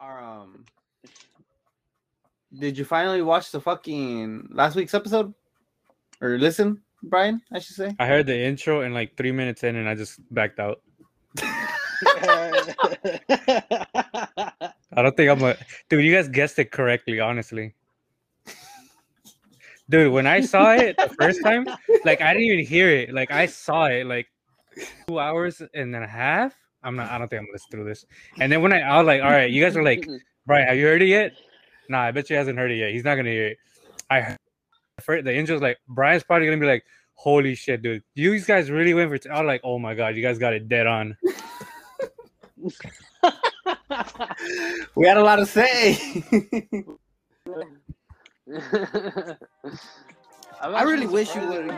Our um, did you finally watch the fucking last week's episode, or listen, Bryan? I should say. I heard the intro and like three minutes in, and I just backed out. I don't think I'm a dude. You guys guessed it correctly, honestly. Dude, when I saw it the first time, like I didn't even hear it. Like I saw it like two hours and a half. I'm not. I don't think I'm gonna listen through this. And then when I, I was like, all right, you guys are like, Bryan, have you heard it yet? Nah, I bet you hasn't heard it yet. He's not gonna hear it. I heard the intro's like Bryan's probably gonna be like, holy shit, dude. You guys really went for it. I was like, oh my god, you guys got it dead on. we had a lot to say. I really wish you would.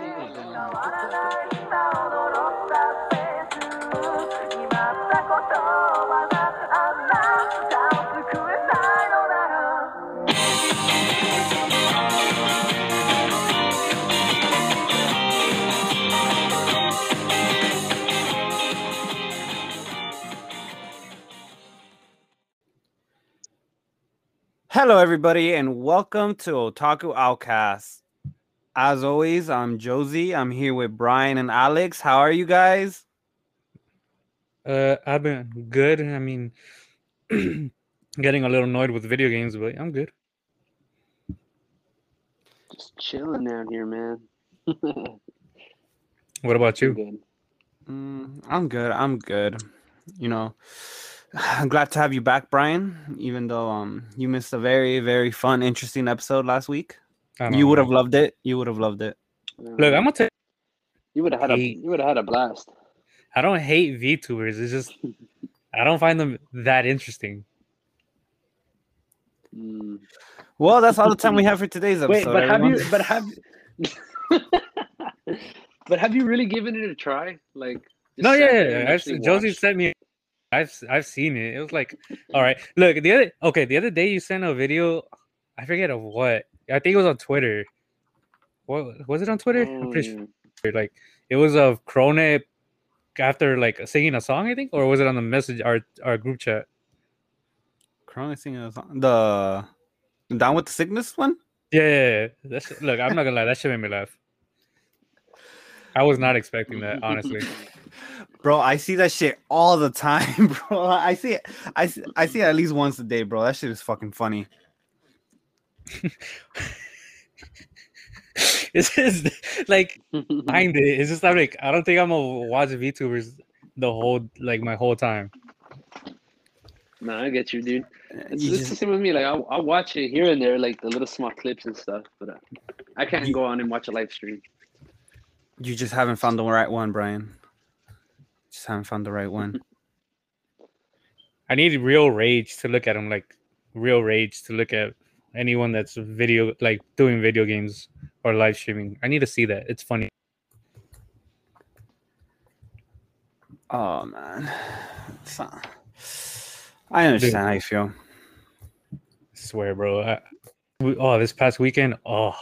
Hello, everybody, and welcome to Otaku Outcast. As always, I'm Jozy. I'm here with Bryan and Alex. How are you guys? Uh, I've been good. I mean, getting a little annoyed with video games, but I'm good. Just chilling down here, man. what about you? Mm, I'm good. I'm good. You know, I'm glad to have you back, Bryan. Even though um you missed a very very fun, interesting episode last week. You would have loved it. You would have loved it. Look, I'm gonna tell you would have had a you would have had a blast. I don't hate VTubers. It's just I don't find them that interesting. Mm. Well, that's all the time we have for today's episode. Wait, but everyone. have you? But have. but have you really given it a try? Like. No, sat yeah, yeah. I've, actually Jozy watched? sent me. I've I've seen it. It was like, all right. Look, the other okay. The other day you sent a video. I forget of what. I think it was on Twitter. What was it on Twitter? I'm pretty Mm. sure. Like it was of Korone after like singing a song. I think, or was it on the message our our group chat? Korone singing a song. The down with the sickness one. Yeah, yeah, yeah. That's, look, I'm not gonna lie. That shit made me laugh. I was not expecting that, honestly. Bro, I see that shit all the time, bro. I see it. I see, I see it at least once a day, bro. That shit is fucking funny. it's just like behind it. It's just I'm like I don't think I'm gonna watch VTubers the whole like my whole time. No, I get you, dude. It's, You it's just- the same with me. Like I I watch it here and there, like the little small clips and stuff, but uh, I can't You- go on and watch a live stream. You just haven't found the right one, Bryan. Just haven't found the right one. I need real rage to look at them, like real rage to look at anyone that's video like doing video games or live streaming. I need to see that. It's funny. Oh man, So- I understand how you feel. I swear, bro. I, oh, this past weekend, oh,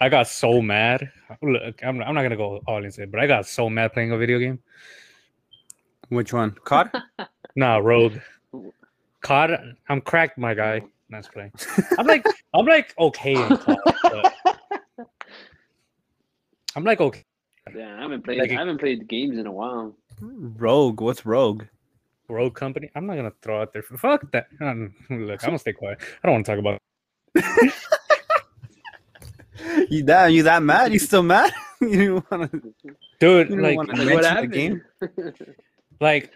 I got so mad. Look, I'm, I'm not gonna go all into it, but I got so mad playing a video game. Which one? COD? Nah, Rogue. COD, I'm cracked, my guy. Nice play. I'm like, I'm like okay in COD, but I'm like okay. Yeah, I haven't played. Like- I haven't played games in a while. Rogue. What's Rogue? Rogue Company. I'm not gonna throw out there. Fuck that. Um, look, I'm gonna stay quiet. I don't want to talk about. You that? You that mad? You still mad? you want to? Dude, like, Like, mention what the happened? game? like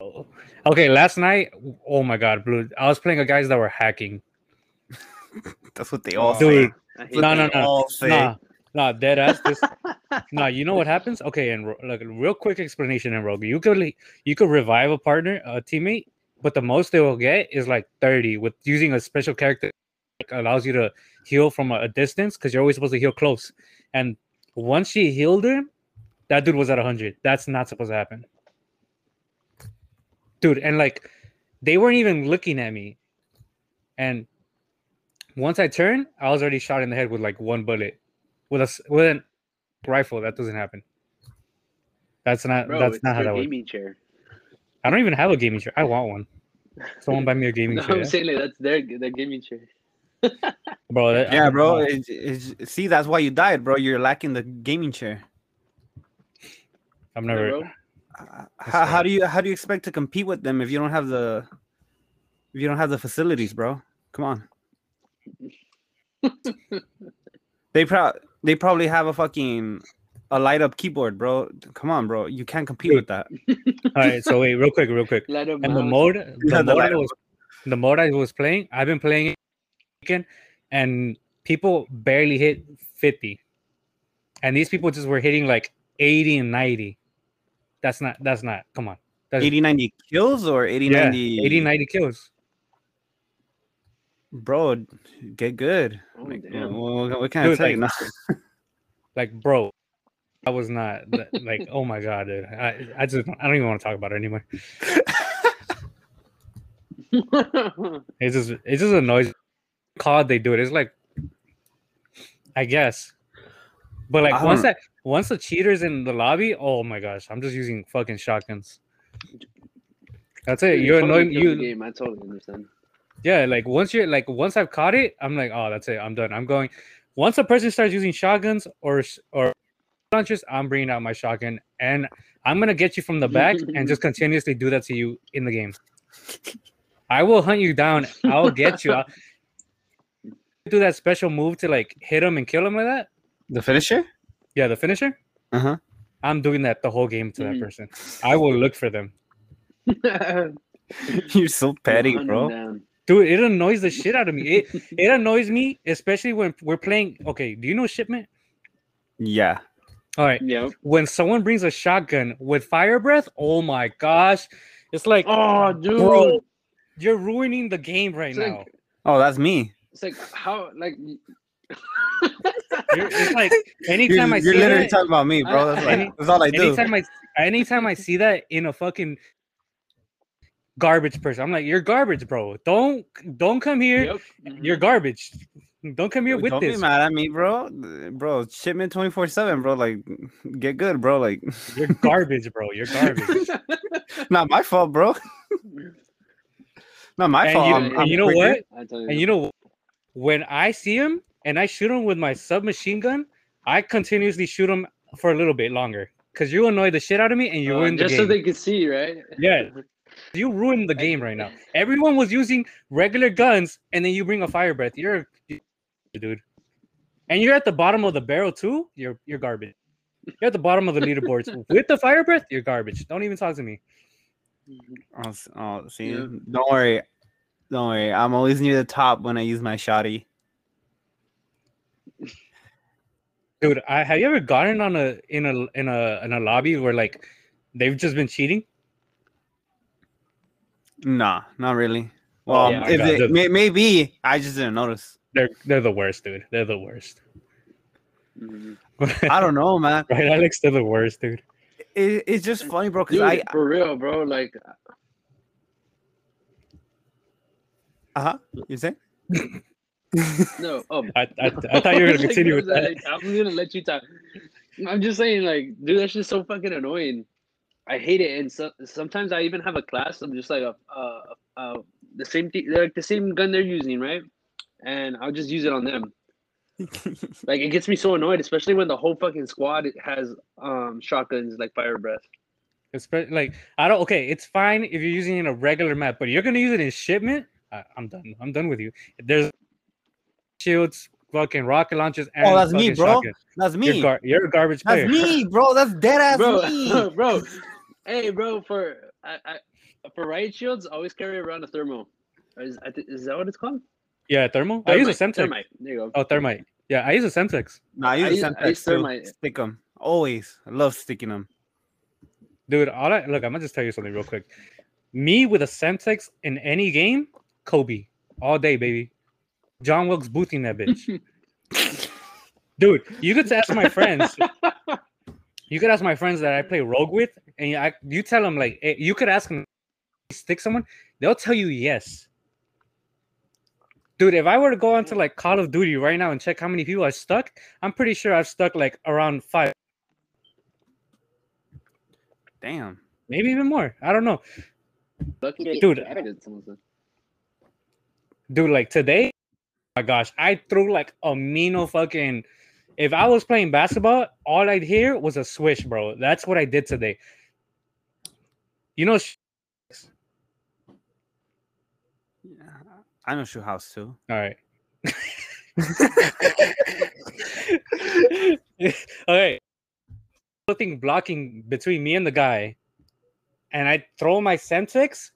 okay last night oh my god blue i was playing a guys that were hacking That's what they all Dude, say. No, hate no no they no dead ass this nah you know what happens? Okay and like real quick explanation in rogue you could you could revive a partner a teammate but the most they will get is like 30 with using a special character allows you to heal from a, a distance because you're always supposed to heal close. And once she healed him that dude was at 100 that's not supposed to happen. Dude and like they weren't even looking at me. And once i turned i was already shot in the head with like one bullet with a s- with a rifle that doesn't happen that's not Bro, that's not how your that works gaming chair. i don't even have a gaming chair i want one Someone buy me a gaming No, chair, I'm saying like that's their their gaming chair. bro. that- Yeah, bro. It's, it's, see, that's why you died, bro. You're lacking the gaming chair. I'm never. bro. Uh, How, how do you how do you expect to compete with them if you don't have the if you don't have the facilities, bro? Come on. they pro they probably have a fucking a light up keyboard, bro. Come on, bro. You can't compete with that. All right, so wait, real quick, real quick. Light up And the mode, the the mode I was, the mode I was playing, I've been playing it weekend, and people barely hit fifty, and these people just were hitting like eighty and ninety. That's not. That's not. Come on. That's 80 90 kills or 80 yeah, 90 80, 90 kills. Bro get good Oh, Like, damn. what, what can i Dude, tell you like- Like, bro, I was not like. Oh my god, dude. I, I just. I don't even want to talk about it anymore. It just. It just a annoys. COD they do it. It's like. I guess. But like once uh-huh. that once the cheaters in the lobby, oh my gosh, I'm just using fucking shotguns. That's it. Dude, You're annoying. You game. I totally understand. Yeah. Like once you're like once I've caught it, I'm like, oh, that's it. I'm done. I'm going. Once a person starts using shotguns or s- or launchers, I'm bringing out my shotgun and I'm gonna get you from the back and just continuously do that to you in the game. I will hunt you down. I'll get you. I'll do that special move to like hit him and kill him like that. the finisher Yeah, the finisher. uh-huh I'm doing that the whole game to that Mhm. person. I will look for them. you're so petty bro down. Dude, it annoys the shit out of me. It it annoys me, especially when we're playing. Okay, do you know shipment? yeah All right. Yep. When someone brings a shotgun with fire breath, oh my gosh. It's like, Oh, dude. bro, you're ruining the game right It's now. like, oh that's me it's like how like. You're, it's like you're, anytime I you're see literally that, talking about me bro that's like Any- that's all i do anytime I anytime I see that in a fucking garbage person, I'm like, you're garbage, bro. Don't don't come here. Yep. You're garbage. Don't come here with don't this. be mad at me bro bro shipment 24 7 bro like get good bro like You're garbage, bro. You're garbage. not my fault bro not my And fault you- I'm- and I'm you know quicker. what? I tell you. And you know, when I see him and I shoot him with my submachine gun, I continuously shoot him for a little bit longer because you annoy the shit out of me and you Uh, ruin the just game. so they can see, right? Yeah. You ruined the game right now. Everyone was using regular guns, and then you bring a fire breath. You're, dude, and you're at the bottom of the barrel too. You're you're garbage. You're at the bottom of the leaderboards with the fire breath. You're garbage. Don't even talk to me. Oh, s- oh, see, Yeah. don't worry, don't worry. I'm always near the top when I use my shoddy. Dude, I, have you ever gotten on a in a in a in a lobby where like they've just been cheating? Nah, not really. Well, yeah, if got it, it. may, maybe I just didn't notice. They're they're the worst, dude. They're the worst. Mhm. I don't know, man. right, Alex? They're the worst, dude. It, it's just funny, bro. Cause Dude, I, for real, bro. Like, uh huh. You say? no. Oh, I, I, I thought you were gonna continue with that. I'm gonna let you talk. I'm just saying, like, dude, that's just so fucking annoying. I hate it, and so, sometimes I even have a class. I'm just like a, uh, uh, the same thing, like the same gun they're using, right? And I'll just use it on them. Like, it gets me so annoyed, especially when the whole fucking squad has um shotguns like fire breath. Espe- like I don't. Okay, it's fine if you're using it in a regular map, but you're gonna use it in shipment. I, I'm done. I'm done with you. There's shields, fucking rocket launchers, and Oh, that's me, bro. shotgun. That's You're, me. gar- you're a garbage That's me, bro. That's dead ass bro, me. bro. Hey, bro, for I, I for riot shields, always carry around a thermal. Is, is that what it's called? Yeah, thermal. I use a Thermite, Semtex. Thermite. There you go. Oh, thermite. Yeah, I use a Semtex. Nah, I I use use- a I Semtex use too. thermite. Stick them always. I love sticking them. Dude, all I look, I'm gonna just tell you something real quick. Me with a Semtex in any game, Kobe, all day, baby. John Wilkes booting that bitch. Dude, you could ask my friends. You could ask my friends that I play Rogue with, and I, you tell them like eh, you could ask them stick someone, they'll tell you yes. Dude, if I were to go onto like Call of Duty right now and check how many people I stuck, I'm pretty sure I've stuck like around five, Damn. maybe even more. I don't know. Dude. Dude, like today, my gosh, I threw like a mean fucking. If I was playing basketball, all I'd hear was a swish, bro. That's what I did today. You know, I know shoe house too. all right. okay. Something blocking between me and the guy, and I throw my Semtex,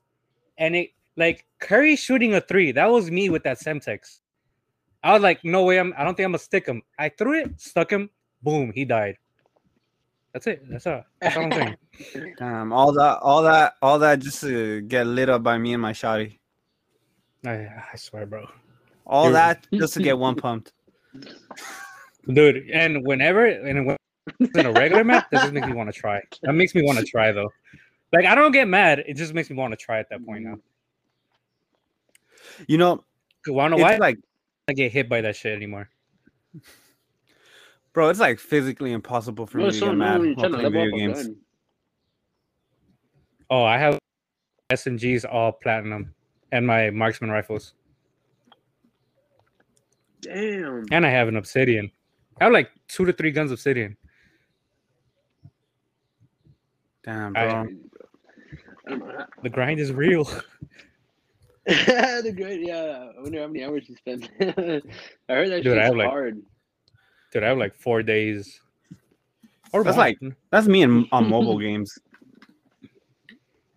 and it like Curry shooting a three. That was me with that Semtex. I was like, no way, I'm. I don't think I'm gonna stick him. I threw it, stuck him, boom, he died. That's it. That's all. That's all I'm saying. Damn, all that, all that, all that, just to get lit up by me and my shotty. I, I swear, bro. All Dude. that just to get one pumped. dude. And whenever and when it's in a regular map, that just makes me want to try. That makes me want to try though. Like I don't get mad. It just makes me want to try at that point now. You know, Wanna know why? like, I get hit by that shit anymore. bro, it's like physically impossible for No, me to so get mad while playing video games. gun. Oh, I have SMGs all platinum and my marksman rifles, Damn. and I have an obsidian. I have like two to three guns obsidian. Damn, bro. I. The grind is real. the great, yeah. I wonder how many hours you spent. I heard that Dude, I shit's have, like, hard. Dude, I have like four days. Or That's more. like- That's me in, on mobile games.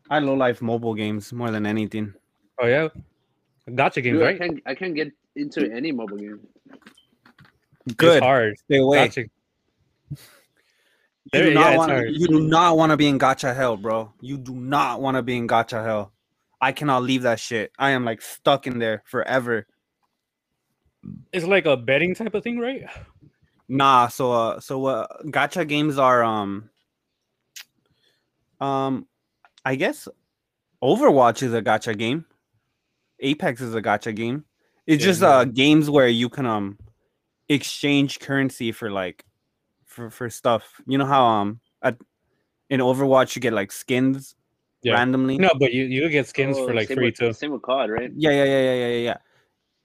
I low life mobile games more than anything. oh yeah, gacha games, Dude, I can't. I can't get into any mobile game. Good. It's hard. Stay away. Gotcha. You do yeah, not it's want to. You do not want to be in gacha hell, bro. You do not want to be in gacha hell. I cannot leave that shit. I am like stuck in there forever. It's like a betting type of thing, right? Nah, so uh, so uh, gacha games are um, um, I guess Overwatch is a gacha game. Apex is a gacha game. It's Yeah, just yeah. uh games where you can um exchange currency for like for for stuff. You know how um at in Overwatch you get like skins Yeah. randomly. No, but you you get skins Oh, for like free with, too. Same with COD, right? Yeah, yeah, yeah, yeah, yeah, yeah, yeah.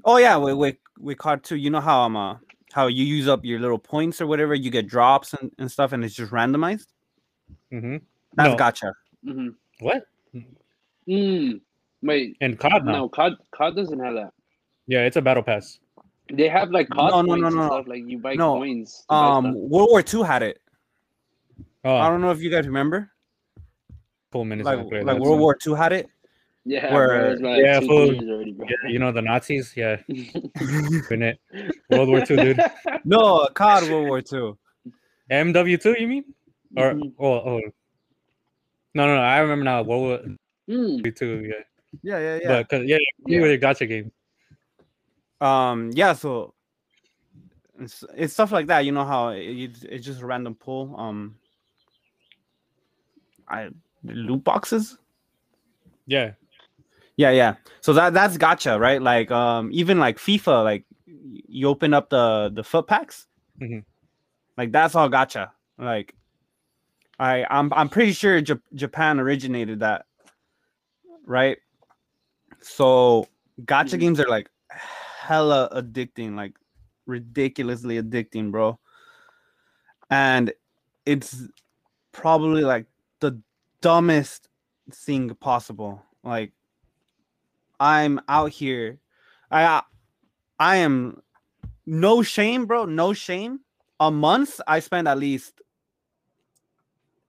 Oh yeah, we we we caught too. You know how um uh, how you use up your little points or whatever, you get drops and, and stuff, and it's just randomized. Mm-hmm. That's No. gacha. Mm-hmm. What? Mm. Wait, And COD now? no, COD, COD doesn't have that. Yeah, it's a battle pass. They have like COD No, no, points no, and no. stuff. Like you buy No, coins. to buy Um. World War II had it. Oh, I don't know if you guys remember. Cool minutes. Like I like World so- War II had it. yeah, where- bro, like Yeah, two, fool. three years already. Yeah, you know the Nazis. Yeah, been it. World War II, dude. No, COD World War II. MW2, you mean? Or Mhm. oh oh. No, no, no. I remember now. World War Mm. II. Yeah, Yeah, yeah, yeah. but cause yeah, you Yeah. with your gacha game. um, yeah. So it's, it's stuff like that. You know how it, it's- it's just a random pull. Um, I loot boxes. Yeah, Yeah, yeah. So that that's gacha, right? Like um even like FIFA, like you open up the the FUT packs. Mhm. Like that's all gacha. Like I I'm I'm pretty sure Jap- Japan originated that. Right? So gacha Mhm. games are like hella addicting, like ridiculously addicting, bro. And it's probably like the dumbest thing possible. Like I'm out here. I I am no shame, bro. No shame. A month I spend at least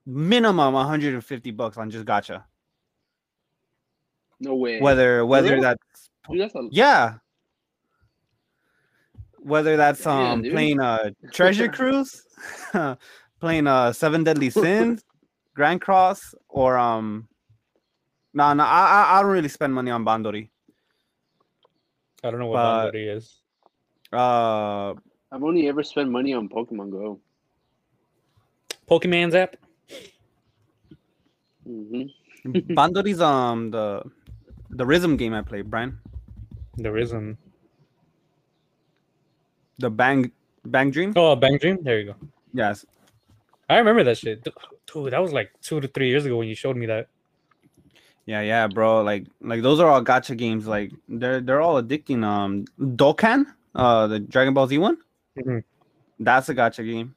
minimum 150 bucks on just gacha. No way. Whether whether real? that's Dude, that's a yeah. Whether that's um dude. playing a treasure cruise, playing uh seven deadly sins, Grand Cross, or um no no I I- I don't really spend money on Bandori. I don't know what But- Bandori is. Uh I've only ever spent money on Pokemon Go. Pokemon's app. Mm-hmm. Bandori's um the the rhythm game I play, Bryan. There isn't. The Bang Bang Dream. Oh, Bang Dream. There you go. Yes. I remember that shit. That was like two to three years ago when you showed me that. Yeah, yeah, bro. Like, like those are all gacha games. Like, they're they're all addicting. Um, Dokkan, uh, the Dragon Ball Z one. Mm-hmm. That's a gotcha game.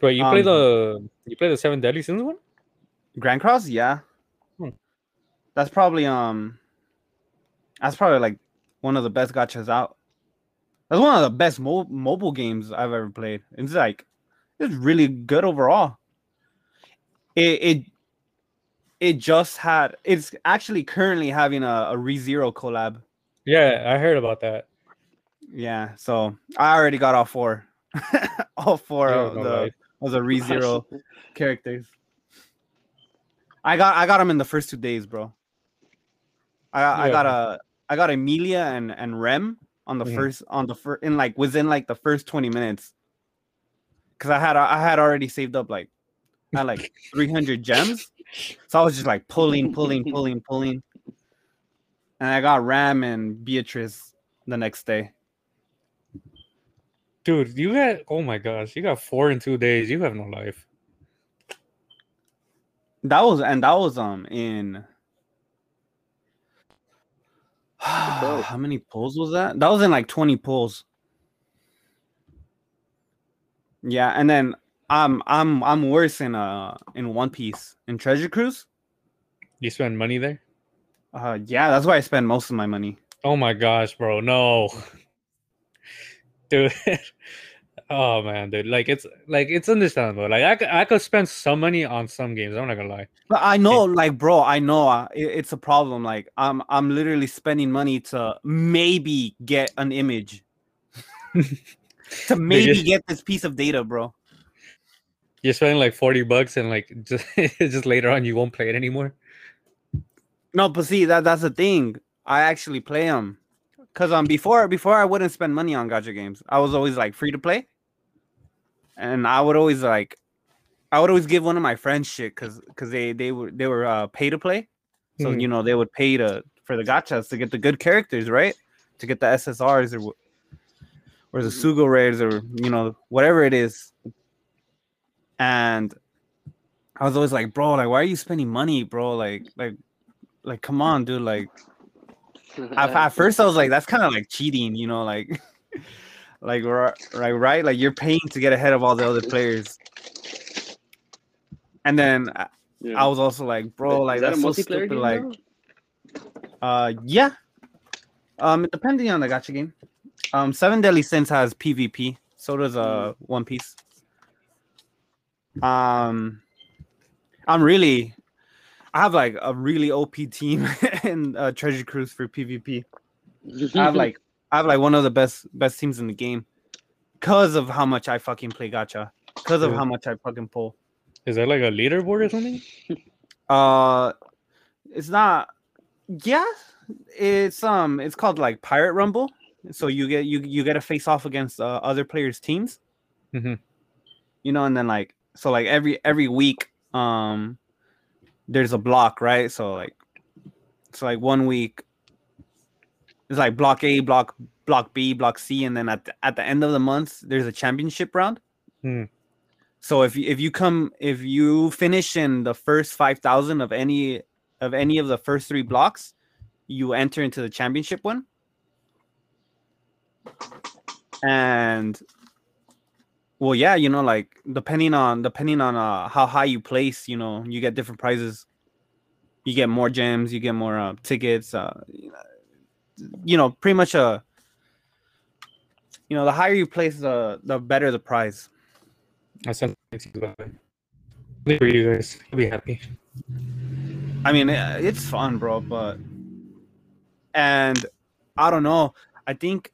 Wait, you play Um, the you play the Seven Deadly Sins one? Grand Cross, yeah. Hmm. That's probably um, that's probably like one of the best gachas out. That's one of the best mo- mobile games I've ever played. It's like it's really good overall. It it it just had. It's actually currently having a, a ReZero collab. Yeah, I heard about that. Yeah, so I already got all four, all four of the life. of the ReZero characters. I got I got them in the first two days, bro. I I got a I got Emilia and and Rem on the Mhm. first on the first in like within like the first 20 minutes. Cause I had I had already saved up like I had like 300 gems. So I was just like pulling, pulling, pulling, pulling. And I got Ram and Beatrice the next day. Dude, you got oh my gosh, you got four in two days. You have no life. That was and that was um in how many pulls was that? That was in like 20 pulls. Yeah, and then I'm I'm I'm worse in uh in One Piece in Treasure Cruise. You spend money there? Uh yeah, that's where I spend most of my money. Oh my gosh, bro, no. Dude. oh man, dude. Like it's like it's understandable. Like I could, I could spend some money on some games. I'm not gonna lie. But I know, like, bro, I know uh, it- it's a problem. Like, I'm I'm literally spending money to maybe get an image, to maybe just- get this piece of data, bro. You're spending like 40 bucks and like just just later on you won't play it anymore. No, but see that that's the thing. I actually play them, cause um before before I wouldn't spend money on gacha games. I was always like free to play, and I would always like, I would always give one of my friends shit, cause cause they they were they were uh, pay to play, so Hmm. you know they would pay to for the gachas to get the good characters, right? To get the SSRs or or the Sugo rares or you know whatever it is. And I was always like, bro, like why are you spending money, bro? Like like like come on, dude. Like at, at first I was like, that's kind of like cheating, you know, like like right, right, like you're paying to get ahead of all the other players. And then I- Yeah. I was also like, bro, like that that's so stupid. game? Like, though? uh, yeah. Um, depending on the gacha game. Um, Seven Deadly Sins has PvP. So does uh One Piece. Um, I'm really, I have like a really OP team in uh, Treasure Cruise for PvP. I have like, I have like one of the best best teams in the game, because of how much I fucking play gacha, because of Yeah. how much I fucking pull. Is that like a leaderboard or something? Uh, it's not. Yeah, it's um, it's called like Pirate Rumble. So you get you you get to face off against uh, other players' teams. Mm-hmm. You know, and then like so like every every week, um, there's a block, right? So like, so like one week, it's like block A, block block B, block C, and then at the, at the end of the month, there's a championship round. Hmm. So if you if you come if you finish in the first five thousand of any of any of the first three blocks, you enter into the championship one. And well, yeah, you know, like depending on depending on uh, how high you place, you know, you get different prizes. You get more gems, you get more uh, tickets. Uh, you know, pretty much uh you know, the higher you place, the the better the prize. I sent it you. by the way. Good For you guys, you'll be happy. I mean, it's fun, bro, but and I don't know. I think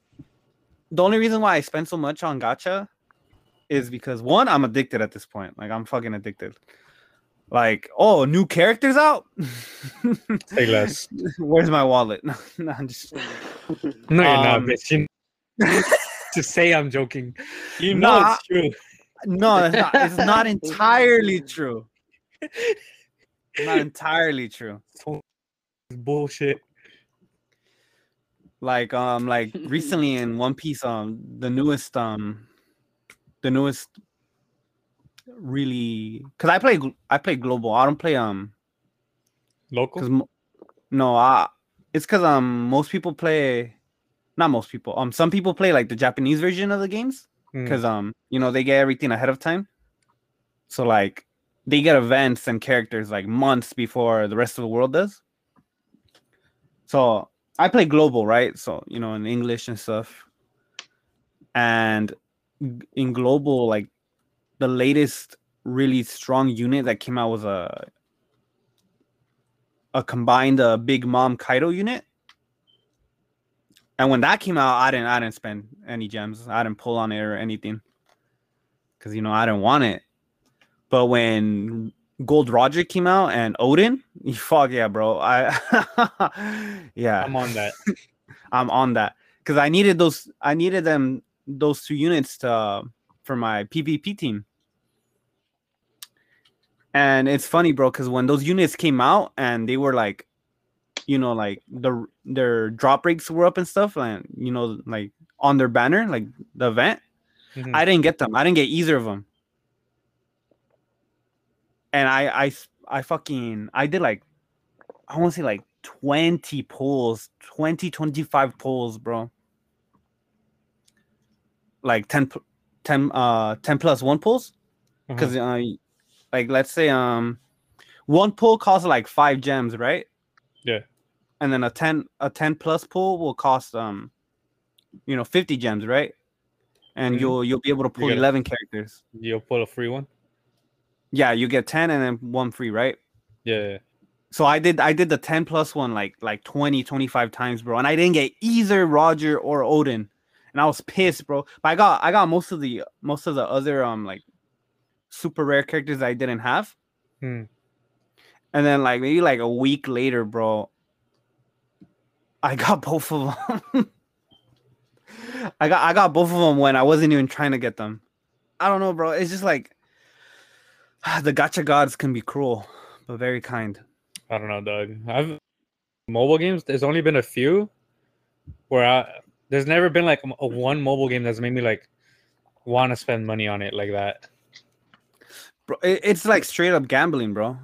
the only reason why I spend so much on gacha is because one, I'm addicted at this point. Like I'm fucking addicted. Like, oh, new characters out. Say less. Where's my wallet? no, I'm just No, you're not, Um, bitch. You- to say I'm joking. You know Nah. it's true. no, it's not. It's not entirely true. Not entirely true. So- bullshit. like um like recently in one piece um the newest um the newest really because i play i play global i don't play um Local? No, uh, it's because um most people play, not most people. Um, some people play like the Japanese version of the games Mm. because um you know they get everything ahead of time. So like they get events and characters like months before the rest of the world does. So I play global, right? So you know in English and stuff. And in global, like the latest really strong unit that came out was a a combined uh, Big Mom Kaido unit. And when that came out, I didn't I didn't spend any gems. I didn't pull on it or anything. Cause you know I didn't want it. But when Gold Roger came out and Oden, fuck yeah, bro. I yeah, I'm on that. I'm on that. Cause I needed those I needed them those two units to for my PvP team. And it's funny, bro, because when those units came out and they were like, you know, like the their drop rates were up and stuff, and you know, like on their banner, like the event, Mhm. I didn't get them. I didn't get either of them. And I, I, I fucking I did like I want to say like 20 pulls, 20 25 pulls, bro. Like 10 10 uh 10 plus 1 pulls Mhm. cuz uh like let's say um one pull costs like 5 gems, right? Yeah. And then a 10 a 10 plus pull will cost um you know 50 gems, right? And Mhm. you'll you'll be able to pull get it. 11 characters. You'll pull a free one? Yeah, you get 10 and then one free, right? Yeah. So I did I did the 10 plus one like like 20 25 times, bro. And I didn't get either Roger or Oden. And I was pissed, bro. But I got I got most of the most of the other um like super rare characters I didn't have. Hmm. And then like maybe like a week later, bro, I got both of them. I got I got both of them when I wasn't even trying to get them. I don't know, bro. It's just like the gacha gods can be cruel, but very kind. I don't know, Doug. I've mobile games. There's only been a few where I there's never been like a one mobile game that's made me like want to spend money on it like that. bro it's like straight up gambling bro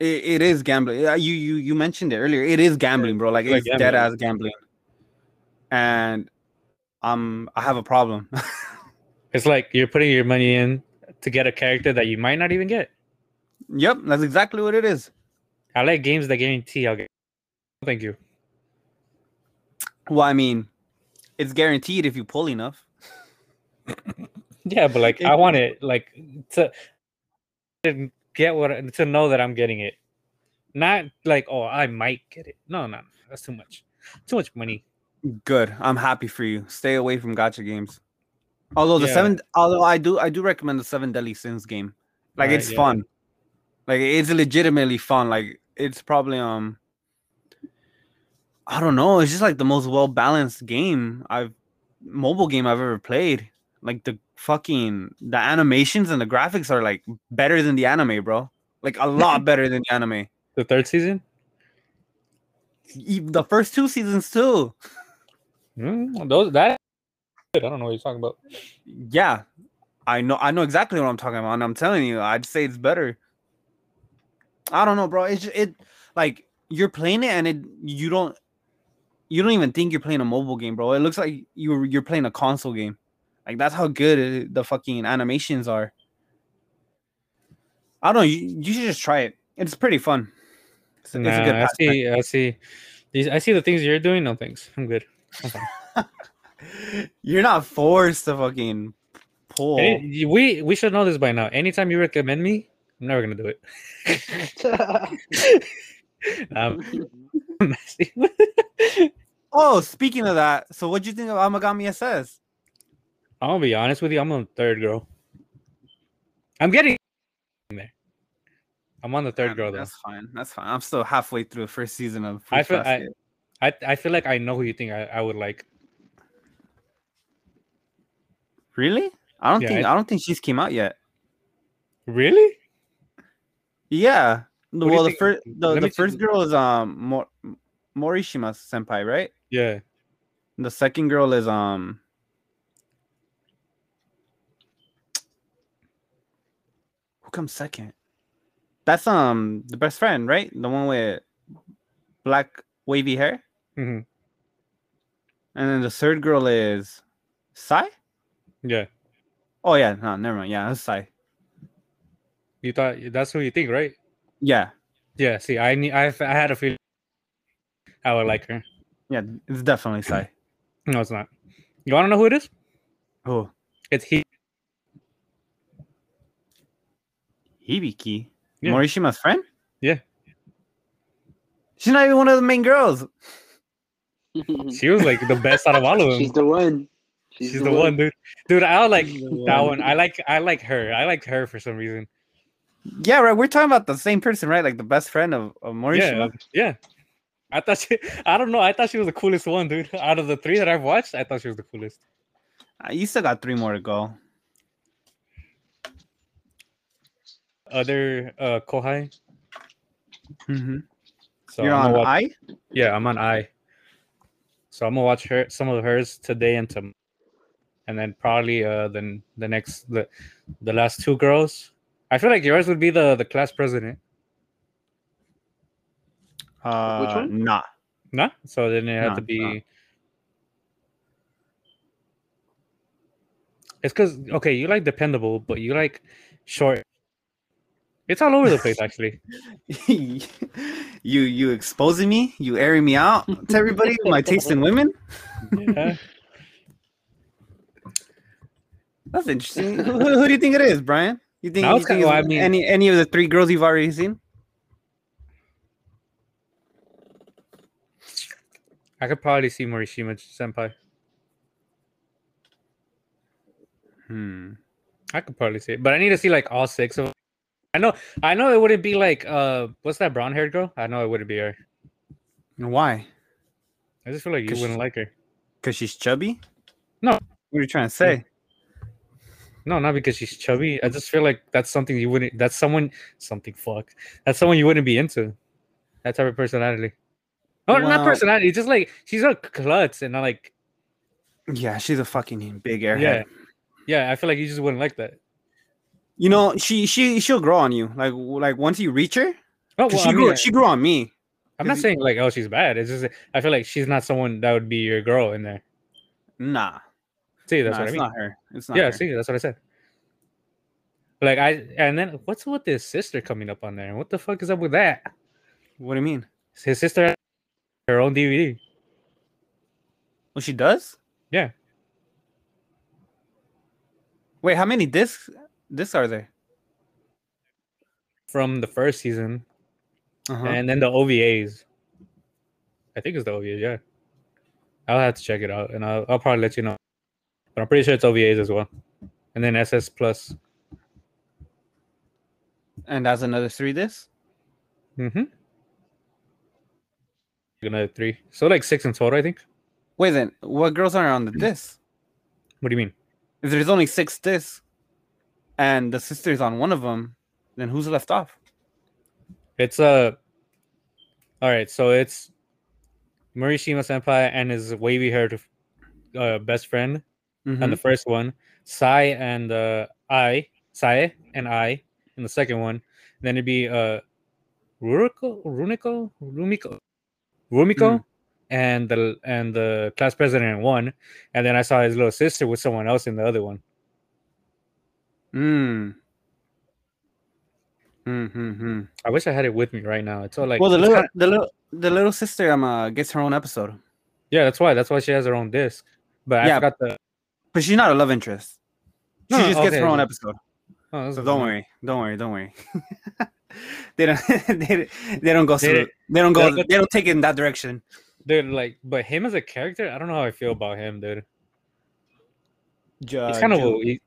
it, it is gambling you you you mentioned it earlier it is gambling bro like It's like it's dead ass gambling and um i have a problem It's like you're putting your money in to get a character that you might not even get. yep that's exactly what it is I like games that guarantee I'll get. Thank you. well i mean it's guaranteed if you pull enough Yeah, but like I want it like to to get what to know that I'm getting it. Not like oh I might get it. No, no, that's too much. Too much money. good i'm happy for you stay away from gacha games although the Yeah. seven although i do i do recommend the seven deadly sins game like Right, it's yeah. fun like it's legitimately fun like it's probably um i don't know it's just like the most well balanced game i've mobile game i've ever played. Like the fucking the animations and the graphics are like better than the anime bro. Like a lot better than the anime. The third season? The first two seasons too. Mm, those that I don't know what you're talking about. yeah i know i know exactly what i'm talking about and i'm telling you i'd say it's better. I don't know bro it's it like you're playing it and it you don't you don't even think you're playing a mobile game bro it looks like you're you're playing a console game like that's how good the fucking animations are i don't know you, you should just try it it's pretty fun it's, it's a good I pastime. see. I see. These. I see the things you're doing. No thanks. I'm good. I'm you're not forced to fucking pull Any- we we should know this by now. Anytime you recommend me, I'm never gonna do it. um, messy. Oh speaking of that so what do you think of amagami ss I'm gonna be honest with you. I'm on the third girl. I'm getting there. I'm on the third Yeah, girl though. That's fine. That's fine. I'm still halfway through the first season of. I feel I, Basket. I I feel like I know who you think I, I would like. really? I don't Yeah, think. I- I, don't think she's came out yet. Really? Yeah. you well, the first the, let the first girl is um Mor- Morishima senpai, right? Yeah. The second girl is um. Who comes second? That's um the best friend, right? The one with black wavy hair. hmm And then the third girl is Sae. Yeah. Oh yeah, no, never mind. Yeah, that's Sae. You thought that's who you think, right? Yeah, Yeah. See, I need. I I had a feeling I would like her. Yeah, it's definitely Sae. No, it's not. You want to know who it is? Oh, It's he. Hibiki, Yeah. Morishima's friend. Yeah. She's not even one of the main girls. She was like the best out of all of them. She's the one. She's, the, one. dude. Dude, I like that one. one. I like. I like her. I like her for some reason. Yeah, right. We're talking about the same person, right? Like the best friend of, of Morishima. Yeah, yeah. I thought she. I don't know. I thought she was the coolest one, dude. Out of the three that I've watched, I thought she was the coolest. Uh, you still got three more to go. Other uh Kohai. Mm-hmm. So You're I'm on watch, I. Yeah, I'm on I. So I'm gonna watch her some of hers today and tomorrow, and then probably uh then the next the the last two girls. I feel like yours would be the the class president. Uh, one? Nah. No, so then it had No, to be. no. It's because okay, you like dependable, but you like short. It's all over the place, actually. you you exposing me? You airing me out to everybody? my taste in women? Yeah. That's interesting. who, who do you think it is, Bryan? You think, Now you think kinda- well, I mean- any any of the three girls you've already seen? I could probably see Morishima Senpai. Hmm. I could probably see it, but I need to see like all six of. Them. I know, I know it wouldn't be like uh, what's that brown haired girl? I know it wouldn't be her. Why? I just feel like you wouldn't like her. Because she's chubby? No. What are you trying to say? No, not because she's chubby. I just feel like that's something you wouldn't. That's someone. Something fuck. That's someone you wouldn't be into. That type of personality. Oh, not personality. Just like she's a klutz and not like. Yeah, she's a fucking big airhead. Yeah, yeah. I feel like you just wouldn't like that. You know, she she she'll grow on you. Like like once you reach her, Oh, well, she I grew mean, she grew on me. I'm not saying like oh she's bad. It's just I feel like she's not someone that would be your girl in there. Nah, See, that's nah, what I it's mean. not her. It's not yeah, her. see, that's what I said. Like I and then what's with his sister coming up on there? What the fuck is up with that? What do you mean? His sister her own DVD. Well, she does. Yeah. Wait, how many discs discs are there? from the first season, Uh-huh. and then the OVAs. I think it's the OVAs. Yeah, I'll have to check it out, and I'll, I'll probably let you know. But I'm pretty sure it's OVAs as well, and then SS Plus. and that's another three discs. Mm-hmm. Another three, so like six in total, Ai think. Wait, then what girls are on the disc? What do you mean? If there's only six discs, and the sister's on one of them, then who's left off? It's uh all right, so it's Morishima Senpai and his wavy haired uh, best friend Mhm. and the first one, Sae and uh, Ai, Sae and I in the second one. Then it'd be uh, Ruriko, Runiko, Rumiko, Rumiko, Mm. and the and the class president in one, and then I saw his little sister with someone else in the other one. Mm. Mm-hmm. I wish I had it with me right now. It's all like well, the little, kinda- the little, the little sister um uh, gets her own episode, yeah, that's why that's why she has her own disc. But I Yeah, forgot the. but she's not a love interest. She No, no, just gets her own episode. Oh, So don't fine. worry, don't worry, don't worry. they don't, they, they don't go They through. don't- They don't go. They don't take it in that direction. dude. Like, but him as a character, I don't know how I feel about him, dude. Ju- He's kind of Ju- he,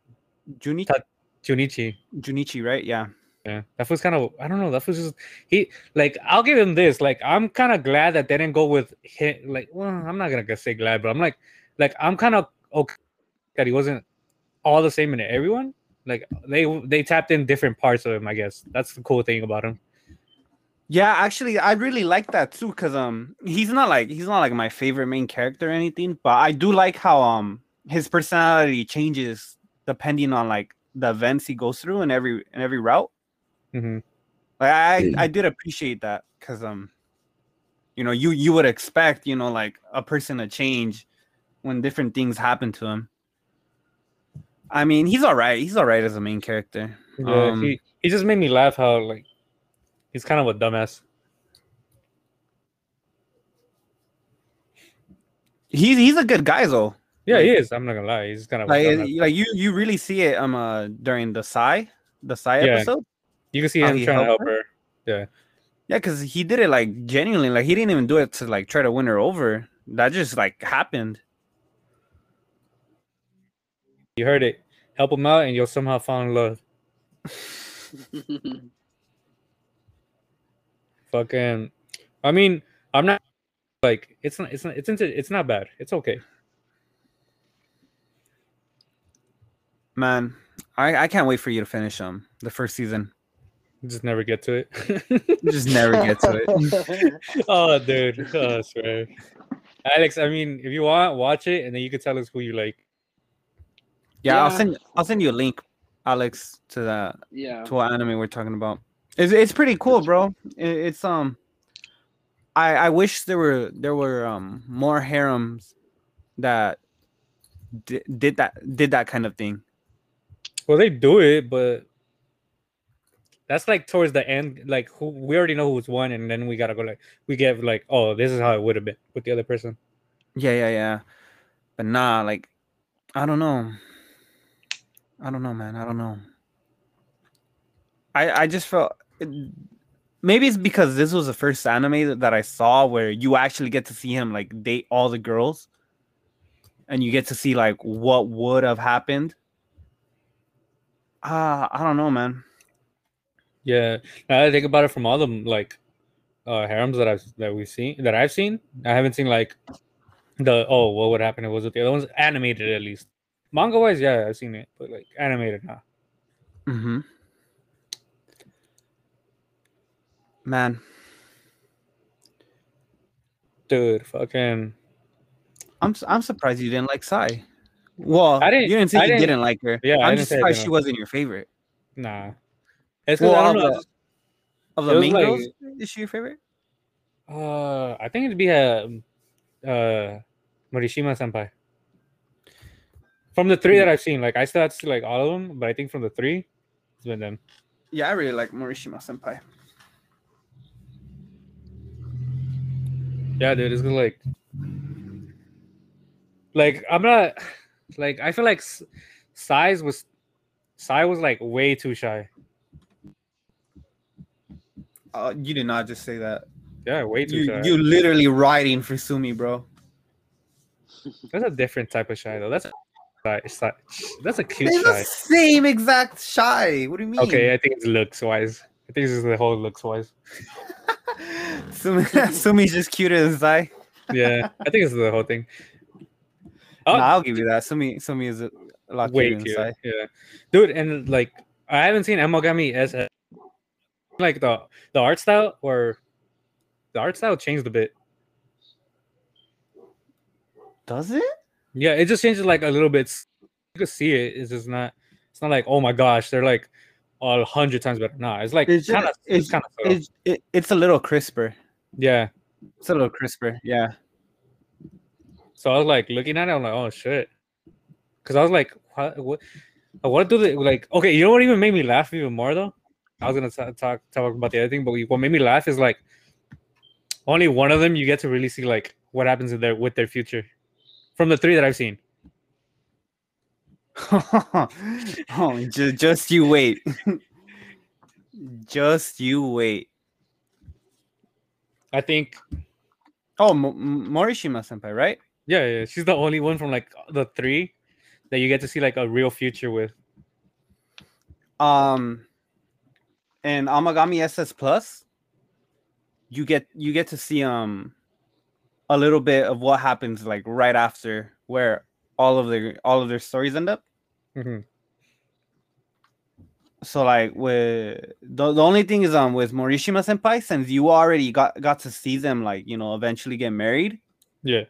Juni- Ta- Junichi. Junichi, right? Yeah. Yeah, that was kind of I don't know. That was just he like I'll give him this. Like I'm kind of glad that they didn't go with him. Like, well, I'm not gonna say glad, but I'm like, like I'm kind of okay that he wasn't all the same in everyone. Like they they tapped in different parts of him. I guess that's the cool thing about him. Yeah, actually, I really like that too, cause um, he's not like he's not like my favorite main character or anything, but I do like how um his personality changes depending on like the events he goes through in every in every route. Mm-hmm. Like I I did appreciate that, cause um, you know, you you would expect, you know, like a person to change when different things happen to him. I mean, he's all right. He's all right as a main character. Yeah, Um, he, he just made me laugh how like he's kind of a dumbass. he's he's a good guy though. Yeah, Like- he is. I'm not gonna lie. He's kind of Like like you you really see it um uh during the Sae the Sae Yeah. episode. You can see him trying to help helped her. Yeah. Yeah, because he did it like genuinely. Like he didn't even do it to like try to win her over. That just like happened. You heard it. Help him out, and you'll somehow fall in love. Fucking. I mean, I'm not like it's not. It's not. It's into, It's not bad. It's okay. Man, I I can't wait for you to finish them the first season. Just never get to it. Just never get to it. oh, dude. Oh, I swear. Alex, I mean, if you want, watch it, and then you can tell us who you like. Yeah, I'll send I'll send you a link, Alex, to that yeah. to what anime we're talking about. It's it's pretty cool, bro. It's um, I I wish there were there were um more harems that di- did that did that kind of thing. Well, they do it, but that's like towards the end. Like, who we already know who's won, and then we gotta go like we get like, oh, this is how it would have been with the other person. Yeah, yeah, yeah. But nah, like I don't know. I don't know, man. I don't know. I I just felt it- maybe it's because this was the first anime that, that I saw where you actually get to see him like date all the girls and you get to see like what would have happened. Ah, I don't know, man. Yeah, now I think about it, from all the like uh harems that I've that we've seen that I've seen, I haven't seen like the oh what would happen if it was with the other ones animated at least. Manga wise, yeah, I've seen it, but like animated, nah. Mm-hmm. Man, Dude, fucking I'm I'm surprised you didn't like Sae. Well, I didn't- you didn't say I you didn't- didn't, like her. Yeah, I'm just surprised she wasn't your favorite. nah. It's Well, I of don't know. the, just- of the main like- girls, is she your favorite? Uh, I think it'd be a uh Morishima Senpai. From the three that I've seen, like I still have to see like all of them, but I think from the three, it's been them. Yeah, I really like Morishima Senpai. Yeah, dude, it's good, like, like I'm not, like I feel like size was, Sae was like way too shy. Uh, you did not just say that. Yeah, way too You shy. you literally riding for Sumi, bro. That's a different type of shy though. That's shy. shy. That's a cute It's shy. the same exact shy. What do you mean? Okay, I think it's looks wise. I think this is the whole looks wise. Sumi, Sumi's just cuter than Sae. Yeah, I think it's the whole thing. Oh, Nah, I'll give you that. Sumi Sumi is a lot way cuter than cute. Sae. Yeah, dude, and like I haven't seen Amagami as a, like the the art style or the art style changed a bit. Does it? Yeah, it just changes like a little bit. You can see it. It's just not. It's not like oh my gosh, they're like a hundred times better. Nah, it's like It's kind of. It's, kind of. It's it, it's a little crisper. Yeah. It's a little crisper. Yeah. So I was like looking at it. I'm like, oh shit, because I was like, what? What? What do they like? Okay, you know what even made me laugh even more though? I was gonna ta- talk talk about the other thing, but what made me laugh is like only one of them you get to really see like what happens in their with their future from the three that I've seen. oh, just, just you wait. just you wait. I think Oh, M- Morishima senpai, right? yeah, yeah, she's the only one from like the three that you get to see like a real future with. Um, and Amagami SS Plus, you get you get to see um a little bit of what happens like right after where all of their all of their stories end up. Mhm. So like with the, the only thing is um with Morishima senpai since you already got got to see them like you know eventually get married Yeah,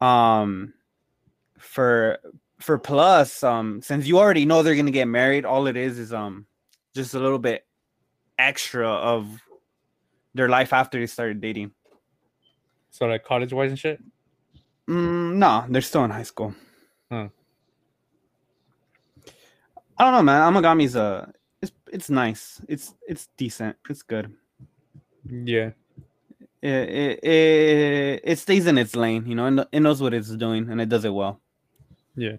um for for plus um since you already know they're gonna get married all it is is um just a little bit extra of their life after they started dating. So like college wise and shit. Mm, no, they're still in high school. Huh. I don't know, man. Amagami's a it's it's nice. It's it's decent. It's good. Yeah. It it it, it stays in its lane, you know, and it knows what it's doing, and it does it well. Yeah.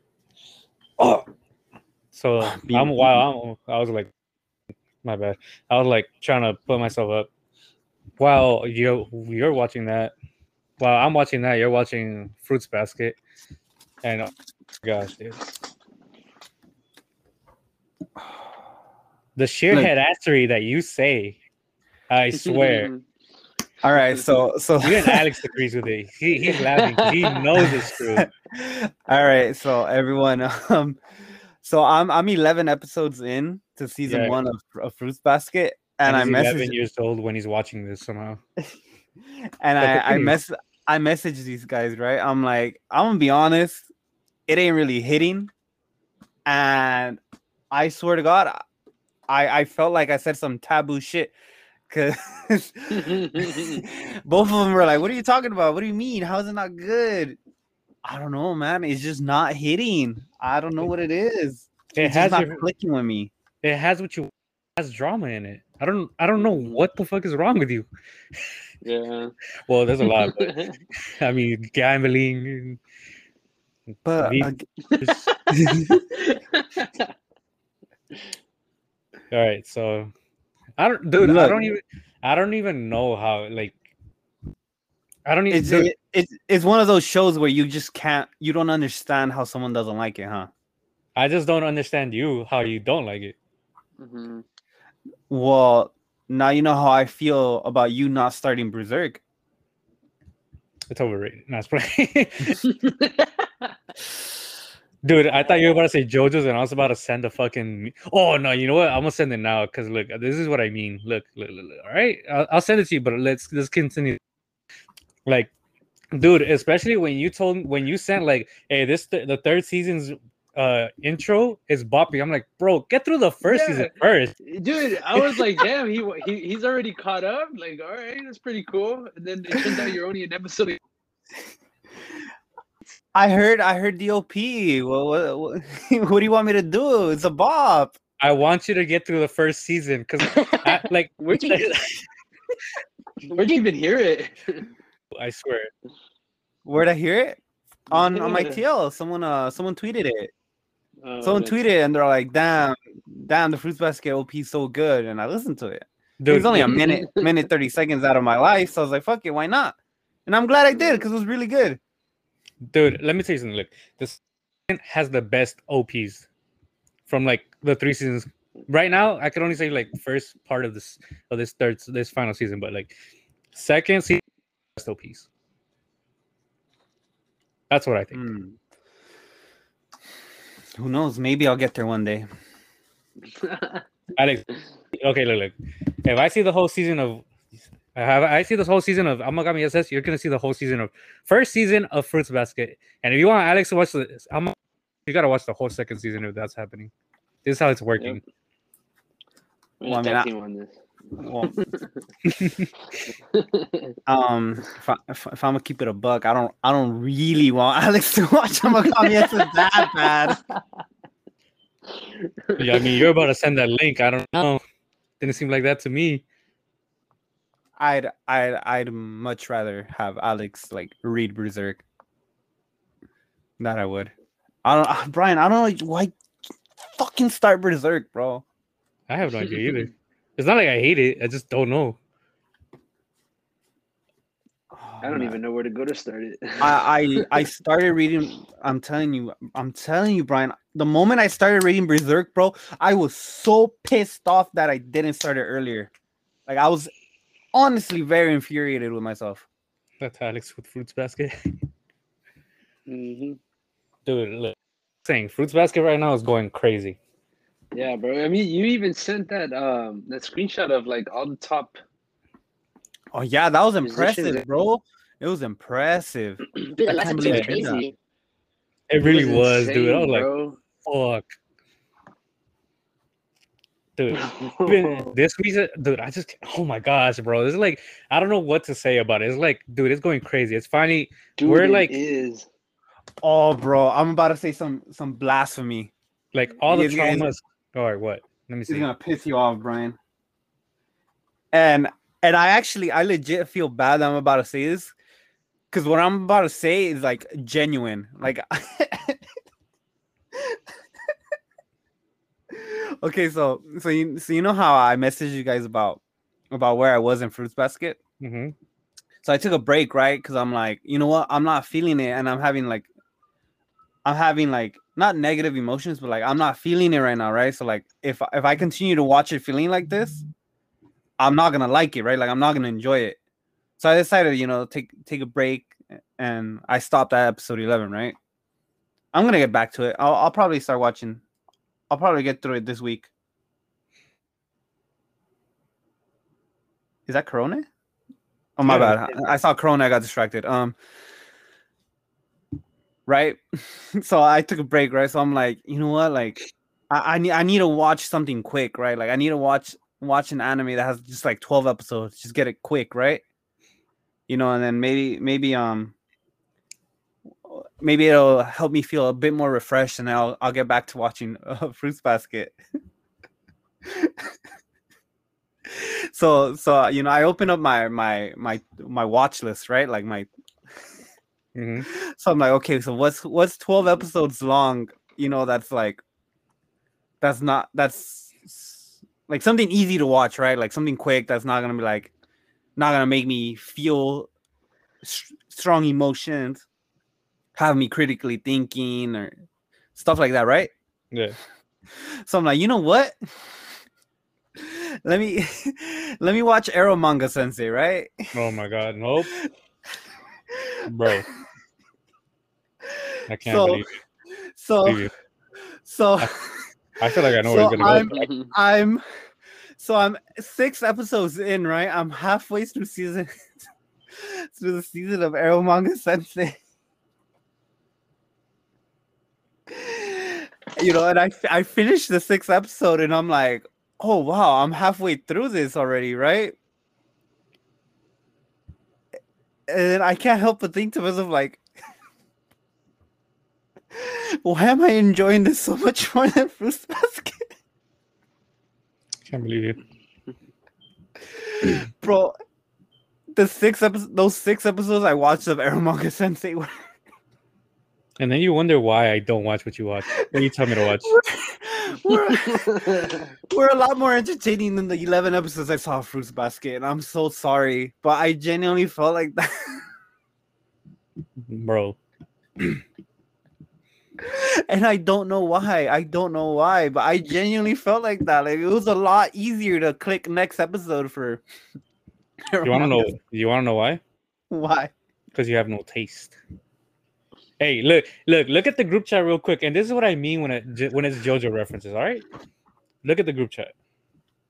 Oh. So I'm wow. I'm, I was like, my bad. I was like trying to put myself up while you you're watching that. While I'm watching that, you're watching Fruits Basket, and oh, gosh, dude. The sheer Look. headassery that you say, I swear. All right, so so Even Alex agrees with it. He, he's laughing. 'cause He knows it's true. All right, so everyone, um, so I'm I'm 11 episodes in to season Yeah. one of, of Fruits Basket, and, I he's 11 years old when he's watching this somehow. and I I mess I messaged these guys right. I'm like, I'm gonna be honest, it ain't really hitting, and I swear to God, I I felt like I said some taboo shit because both of them were like, "What are you talking about? What do you mean? How is it not good?" I don't know, man. It's just not hitting. I don't know what it is. It It's has not your, clicking with me. it has what you it has drama in it. I don't I don't know what the fuck is wrong with you. yeah. Well, there's a lot. But, I mean, gambling. But We- ag- All right, so I don't, dude. I don't even, I don't even know how. Like, I don't even. it's dude, it, it's it's one of those shows where you just can't you don't understand how someone doesn't like it, huh? I just don't understand you how you don't like it. Mhm. Well, now you know how I feel about you not starting Berserk. It's overrated. No, it's. Dude, I thought you were about to say JoJo's, and I was about to send a fucking. Oh no, you know what? I'm gonna send it now because look, this is what I mean. Look, look, look, look, all right, I'll, I'll send it to you, but let's let's continue. Like, dude, especially when you told when you sent like, hey, this th- the third season's uh intro is boppy. I'm like, bro, get through the first Yeah. season first. Dude, I was like, damn, he, he he's already caught up. Like, all right, that's pretty cool. And then it turns out you're only an episode. I heard I heard DOP. Well, what, what, what do you want me to do? It's a bop. I want you to get through the first season because, like, Where'd you, where'd you even hear it? I swear. Where'd I hear it? On on my TL. Someone uh someone tweeted it. Oh, Someone tweeted it and they're like, damn, damn, the fruits basket OP is so good. And I listened to it. It was only a minute, minute 30 seconds out of my life. So I was like, fuck it, why not? And I'm glad I did because it was really good. dude let me tell you something look this has the best ops from like the three seasons right now i can only say like first part of this of this third this final season but like second season best ops that's what i think Hmm. Who knows? Maybe I'll get there one day. alex okay look look if i see the whole season of I have I see this whole season of Amagami SS. You're gonna see the whole season of first season of Fruits Basket. And if you want Alex to watch the, I'm, you gotta watch the whole second season if that's happening. This is how it's working. We're Well, I mean, I- team on this. Well, um, if, I, if, if I'm gonna keep it a buck, I don't, I don't really want Alex to watch Amagami SS that bad. Yeah, I mean, you're about to send that link. I don't know. Didn't seem like that to me. I'd, I'd, I'd much rather have Alex like read Berserk. That I would. I don't, uh, Bryan. I don't know why. Fucking start Berserk, bro. I have no idea either. It's not like I hate it. I just don't know. I don't even know where to go to start it. I, I I started reading. I'm telling you, I'm telling you, Bryan. The moment I started reading Berserk, bro, I was so pissed off that I didn't start it earlier. Like I was honestly very infuriated with myself. That's Alex with Fruits Basket. hmm Dude, look. Saying Fruits Basket right now is going crazy. Yeah, bro. I mean, you even sent that um that screenshot of like all the top. Oh yeah, that was impressive, bro. It was impressive. Dude, I that's can't believe I did crazy. It really was, dude. I was insane, like, bro. fuck. dude. Even this week, dude, I just oh my gosh, bro. This is like I don't know what to say about it. It's like, dude, it's going crazy. It's finally Dude, we're it like is. Oh, bro, I'm about to say some some blasphemy. like all the It's gonna- traumas. All right, what? Let me see. He's gonna piss you off, Bryan. And and I actually I legit feel bad that I'm about to say this because what I'm about to say is like genuine. Like Okay, so so you so you know how I messaged you guys about about where I was in Fruits Basket? hmm So I took a break, right? Because I'm like, you know what? I'm not feeling it, and I'm having like, I'm having like not negative emotions, but like I'm not feeling it right now, right? So like, if if I continue to watch it feeling like this, I'm not gonna like it, right? Like I'm not gonna enjoy it. So I decided, you know, take take a break, and I stopped at episode 11, right? I'm gonna get back to it. I'll, I'll probably start watching. I'll probably get through it this week. Is that Korone? Oh my Yeah, bad. I I saw Korone. I got distracted. Um, right. so I took a break. Right. So I'm like, you know what? Like, I, I need I need to watch something quick. Right. Like I need to watch watch an anime that has just like 12 episodes. Just get it quick. Right. You know, and then maybe maybe um maybe it'll help me feel a bit more refreshed, and I'll I'll get back to watching uh, Fruits Basket. so so you know I open up my my my my watch list right like my hmm so I'm like okay so what's what's 12 episodes long you know that's like that's not that's like something easy to watch right like something quick that's not gonna be like not gonna make me feel s- strong emotions have me critically thinking or stuff like that right Yeah. so I'm like, you know what? let me let me watch Eromanga Sensei, right? Oh my god, nope, bro. I can't So- believe it. So Believe it. so I feel like I know So where it's gonna I'm- go. I'm so I'm six episodes in, right? I'm halfway through season through the season of Eromanga Sensei. You know, and I I finished the sixth episode, and I'm like, oh wow, I'm halfway through this already, right? And I can't help but think to myself, like, why am I enjoying this so much more than Fruits Basket? Can't believe it. bro. The six episodes, those six episodes I watched of Eromanga Sensei were, And then you wonder why I don't watch what you watch. What you tell me to watch? were, were a lot more entertaining than the eleven episodes I saw of Fruits Basket, and I'm so sorry, but I genuinely felt like that. Bro. and I don't know why. I don't know why, but I genuinely felt like that. Like it was a lot easier to click next episode for. You wanna know you wanna know why? why? Because you have no taste. Hey, look, look, look at the group chat real quick. And this is what I mean when it when it's JoJo references, all right? Look at the group chat.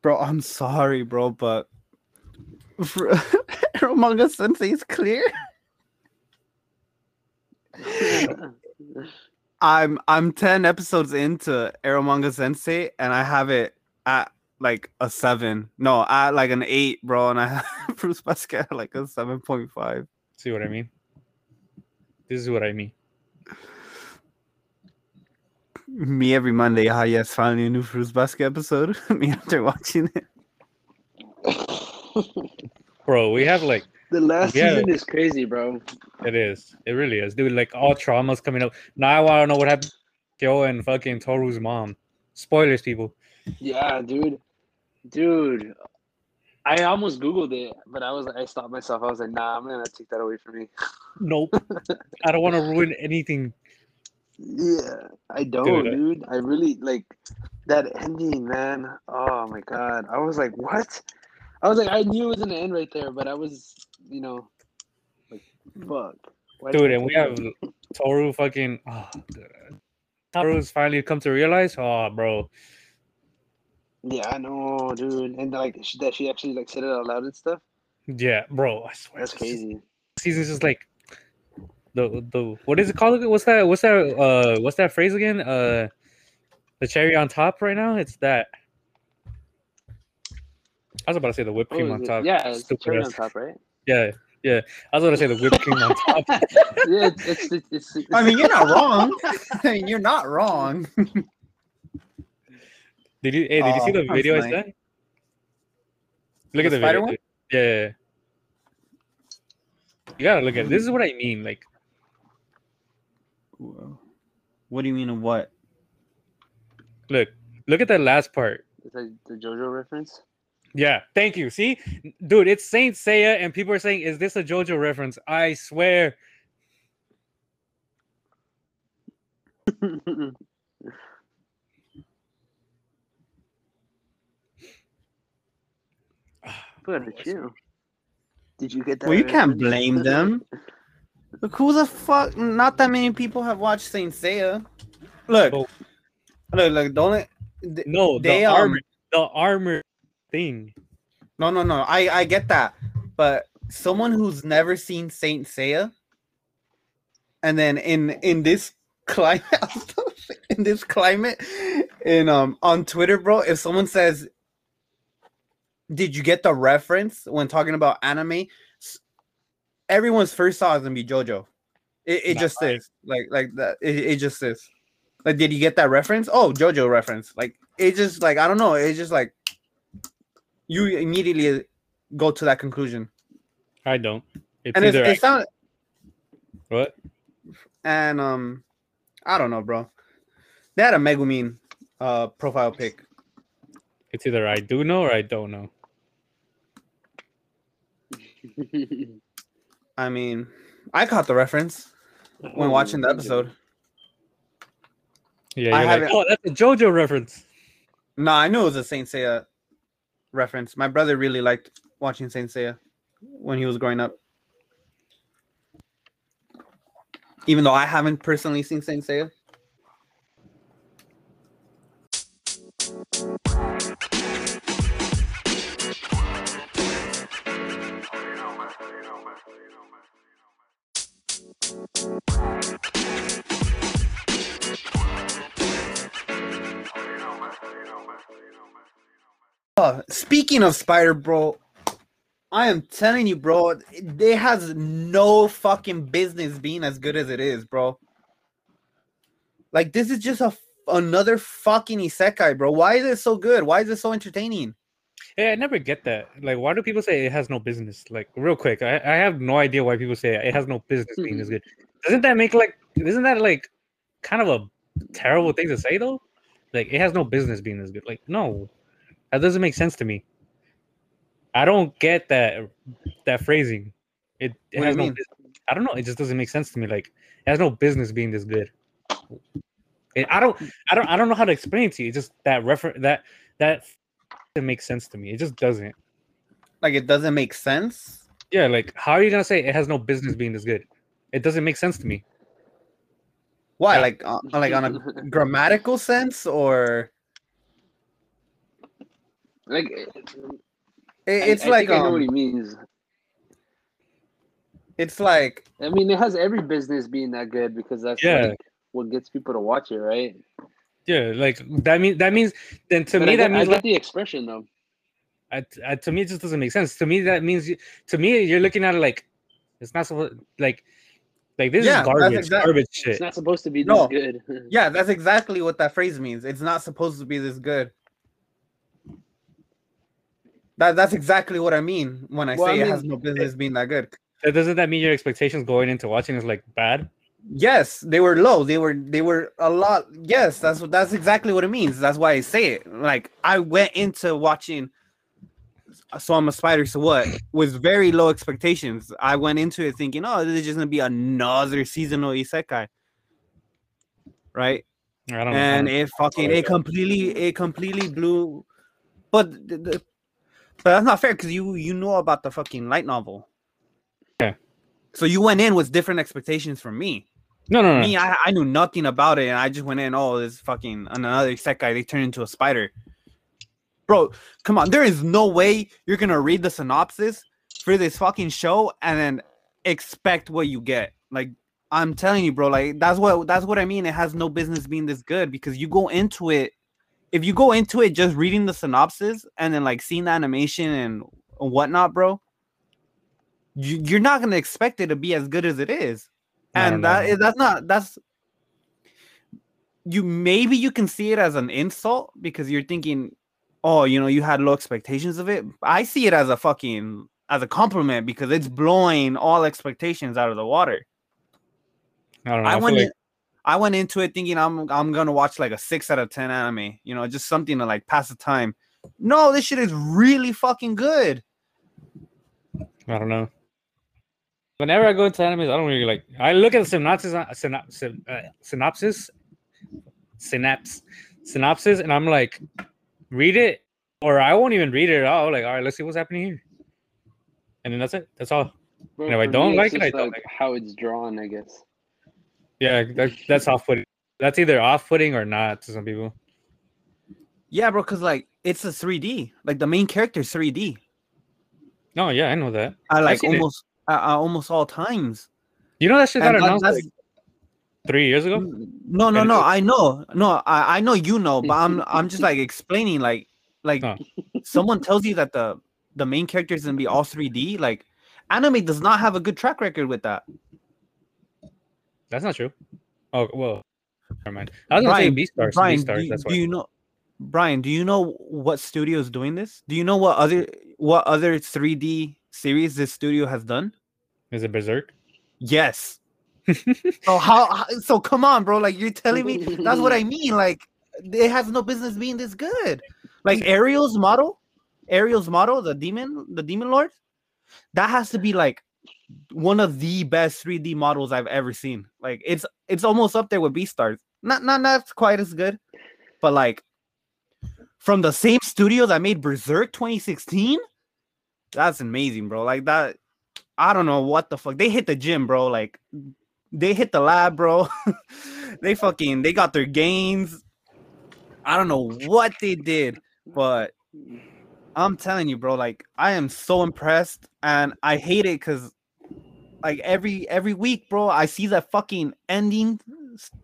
Bro, I'm sorry, bro, but Eromanga Sensei is clear. I'm I'm ten episodes into Eromanga Sensei, and I have it at like a seven. No, at like an eight, bro, and I have Fruits Basket at like a seven point five. See what I mean? This is what I mean. Me every Monday. Ah, yes, finally a new Fruits Basket episode. Me after watching it. Bro, we have like the last Yeah. season is crazy, bro. it is. It really is. Dude, like all traumas coming up. Now I wanna know what happened to Kyo and fucking Tohru's mom. Spoilers, people. Yeah, dude, dude. I almost googled it, but I was I stopped myself. I was like, nah, I'm gonna take that away from me. Nope. I don't want to ruin anything. Yeah, I don't, Dude, I- dude. I really like that ending, man. Oh my god, I was like, what? I was like, I knew it was gonna end right there, but I was, you know, like, fuck. Why Dude, and we have? Tohru fucking oh. Tohru's finally come to realize, oh bro. Yeah, I know, dude, and like she, that she actually like said it out loud and stuff. Yeah, bro. I swear That's this crazy. Season's just like the the what is it called? What's that? What's that? Uh, what's that phrase again? Uh, the cherry on top right now. It's that. I was about to say the whipped cream Oh, on top. Yeah, it's Stupid cherry on top, right? Yeah, yeah. I was about to say the whipped cream on top. yeah, it's it's, it's, it's, it's I mean, you're not wrong. you're not wrong. Did you? Hey, did you see Oh, the that's video I nice. sent? Look at The the video. one? Yeah, yeah, yeah. You gotta look at it. This is what I mean. Like, What do you mean of what? look, look at that last part. Is that the JoJo reference? Yeah, thank you. See, dude, it's Saint Seiya, and people are saying, "Is this a JoJo reference?" I swear. Look at you. Did you get that? Well, you can't blame them. Look, who the fuck? Not that many people have watched Saint Seiya. Look, Oh. look, look. Don't it? th- No, They, the um, armor, the armor thing. No, no, no. I I get that, but someone who's never seen Saint Seiya, and then in in this climate, in this climate, in um on Twitter, bro, if someone says, "Did you get the reference?" when talking about anime, everyone's first thought is gonna be JoJo. It, it just mine. is like like that. It, it just is. Like, did you get that reference? Oh, JoJo reference. Like, it just like I don't know. It's just like you immediately go to that conclusion, I don't. It's and it's, it's not. What? And um, I don't know, bro. They had a Megumin uh profile pic. It's either I do know or I don't know. I mean, I caught the reference when oh, watching the episode. Yeah, I you're like, oh, that's a JoJo reference. No, I knew it was a Saint Seiya reference. My brother really liked watching Saint Seiya when he was growing up. Even though I haven't personally seen Saint Seiya. Uh, speaking of Spider Bro, I am telling you, bro, it, it has no fucking business being as good as it is, bro. Like this is just a another fucking isekai, bro. Why is it so good? Why is it so entertaining? Yeah, I never get that. Like, why do people say it has no business? Like, real quick, I, I have no idea why people say it has no business being as good. Doesn't that make like, isn't that like kind of a terrible thing to say though? Like, it has no business being this good. Like, no, that doesn't make sense to me. I don't get that that phrasing. It, it has no. mean? I don't know. It just doesn't make sense to me. Like, it has no business being this good. It, I don't. I don't. I don't know how to explain it to you. It's just that refer that that doesn't make sense to me. It just doesn't. Like it doesn't make sense. Yeah, like how are you gonna say it has no business being this good? It doesn't make sense to me. Why? Yeah. Like uh, like on a grammatical sense, or like, it, it's I, like think I know what he um, means. it's like I mean, it has every business being that good because that's Yeah. like what gets people to watch it, right? Yeah, like that means that means then to But me I that get, I means get like, the expression though. I, I, to me it just doesn't make sense. To me that means you, to me you're looking at it like it's not supposed like like this Yeah, is that's garbage exact- garbage It's not supposed to be this No. good. yeah, that's exactly what that phrase means. It's not supposed to be this good. That that's exactly what I mean when I Well, say I it has mean, no business being that good. That doesn't that mean your expectations going into watching is like bad? Yes, they were low. They were they were a lot. Yes, that's that's exactly what it means. That's why I say it. Like I went into watching So I'm a spider, so what? With very low expectations. I went into it thinking, oh, this is just gonna be another seasonal isekai. Right? I don't and I it fucking it completely it completely blew but the, the- but that's not fair because you you know about the fucking light novel Yeah. so you went in with different expectations from me no, no, no. me I, I knew nothing about it and i just went in oh this fucking another isekai they turn into a spider bro come on there is no way you're gonna read the synopsis for this fucking show and then expect what you get. Like i'm telling you bro like that's what that's what i mean. It has no business being this good because you go into it if you go into it just reading the synopsis and then like seeing the animation and whatnot, bro, you, you're not gonna expect it to be as good as it is, and that is, that's not that's you maybe you can see it as an insult because you're thinking, oh, you know, you had low expectations of it. I see it as a fucking as a compliment because it's blowing all expectations out of the water. I don't know. I, I went like... I went into it thinking I'm I'm gonna watch like a six out of ten anime, you know, just something to like pass the time. No, this shit is really fucking good. I don't know. Whenever I go into animes, I don't really like. I look at the synopsis, uh, synopsis, uh, synopsis, synapse, synopsis, and I'm like, read it, or I won't even read it at all. Like, all right, let's see what's happening here, and then that's it. That's all. Bro, and if I don't like it, I don't like how it's drawn. I guess. Yeah, that, that's off-putting. That's either off-putting or not to some people. Yeah, bro, because like it's a 3D. Like the main character is 3D. No, yeah, I know that. I like almost uh, almost all times. You know that shit got announced like three years ago. No, no, no. I know, no, I, I know you know, but I'm I'm just like explaining like like huh. someone tells you that the the main character is gonna be all 3D. Like anime does not have a good track record with that. That's not true. Oh well, never mind. I was gonna Bryan, say Beastars. Bryan, Beastars, do, that's do you know? Bryan, do you know what studio is doing this? Do you know what other what other 3D series this studio has done? Is it Berserk? Yes. So how, So come on, bro. Like you're telling me that's what I mean. Like it has no business being this good. Like Ariel's model, Ariel's model, the demon, the demon lord, that has to be like one of the best 3D models I've ever seen. Like it's it's almost up there with Beastars. Not not not quite as good, but like from the same studio that made Berserk 2016. That's amazing, bro. Like that. I don't know what the fuck. They hit the gym, bro. Like they hit the lab, bro. they fucking they got their gains. I don't know what they did, but I'm telling you, bro. Like I am so impressed, and I hate it because like every every week, bro, I see that fucking ending.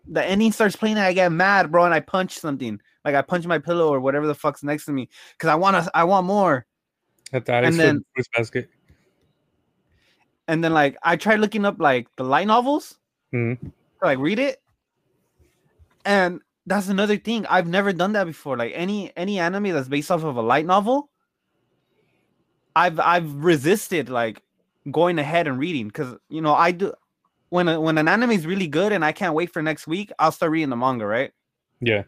The ending starts playing, and I get mad, bro, and I punch something. Like I punch my pillow or whatever the fuck's next to me because I want to. I want more. At the and then basket. And then like I tried looking up like the light novels, mm-hmm. like read it, and that's another thing. I've never done that before. Like any any anime that's based off of a light novel, I've I've resisted like going ahead and reading because you know I do when a, when an anime is really good and I can't wait for next week, I'll start reading the manga, right? Yeah.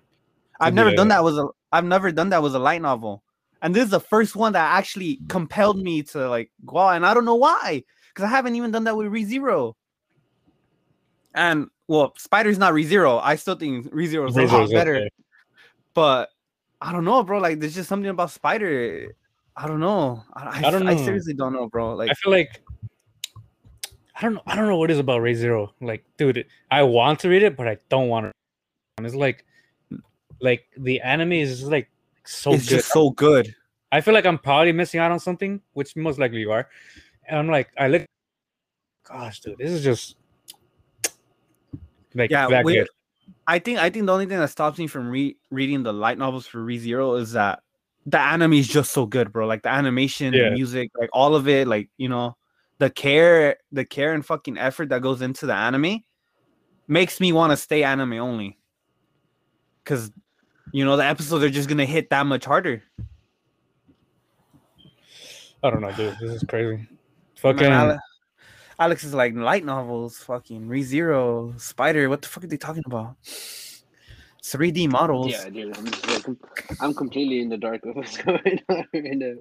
I've never yeah. done that was a I've never done that was a light novel. And this is the first one that actually compelled me to like go out, and I don't know why, because I haven't even done that with ReZero. And well, Spider's not ReZero. I still think ReZero is a lot better. Okay. But I don't know, bro. Like, there's just something about Spider. I don't know. I, I don't know. I seriously don't know, bro. Like, I feel like I don't know. I don't know what it is about ReZero. Like, dude, I want to read it, but I don't want to. It's like, like the anime is like so it's good. just so good. I feel like I'm probably missing out on something, which most likely you are. And I'm like, I look, gosh, dude, this is just like yeah. Good. I think I think the only thing that stops me from re- reading the light novels for ReZero is that the anime is just so good, bro. Like the animation, yeah. the music, like all of it, like you know, the care, the care and fucking effort that goes into the anime makes me want to stay anime only. Cause you know the episodes are just gonna hit that much harder. I don't know, dude. This is crazy. Fucking Man, Alex, is like light novels, fucking ReZero, Spider. What the fuck are they talking about? 3D models. Yeah, dude. I'm just like, I'm completely in the dark of what's going on right now.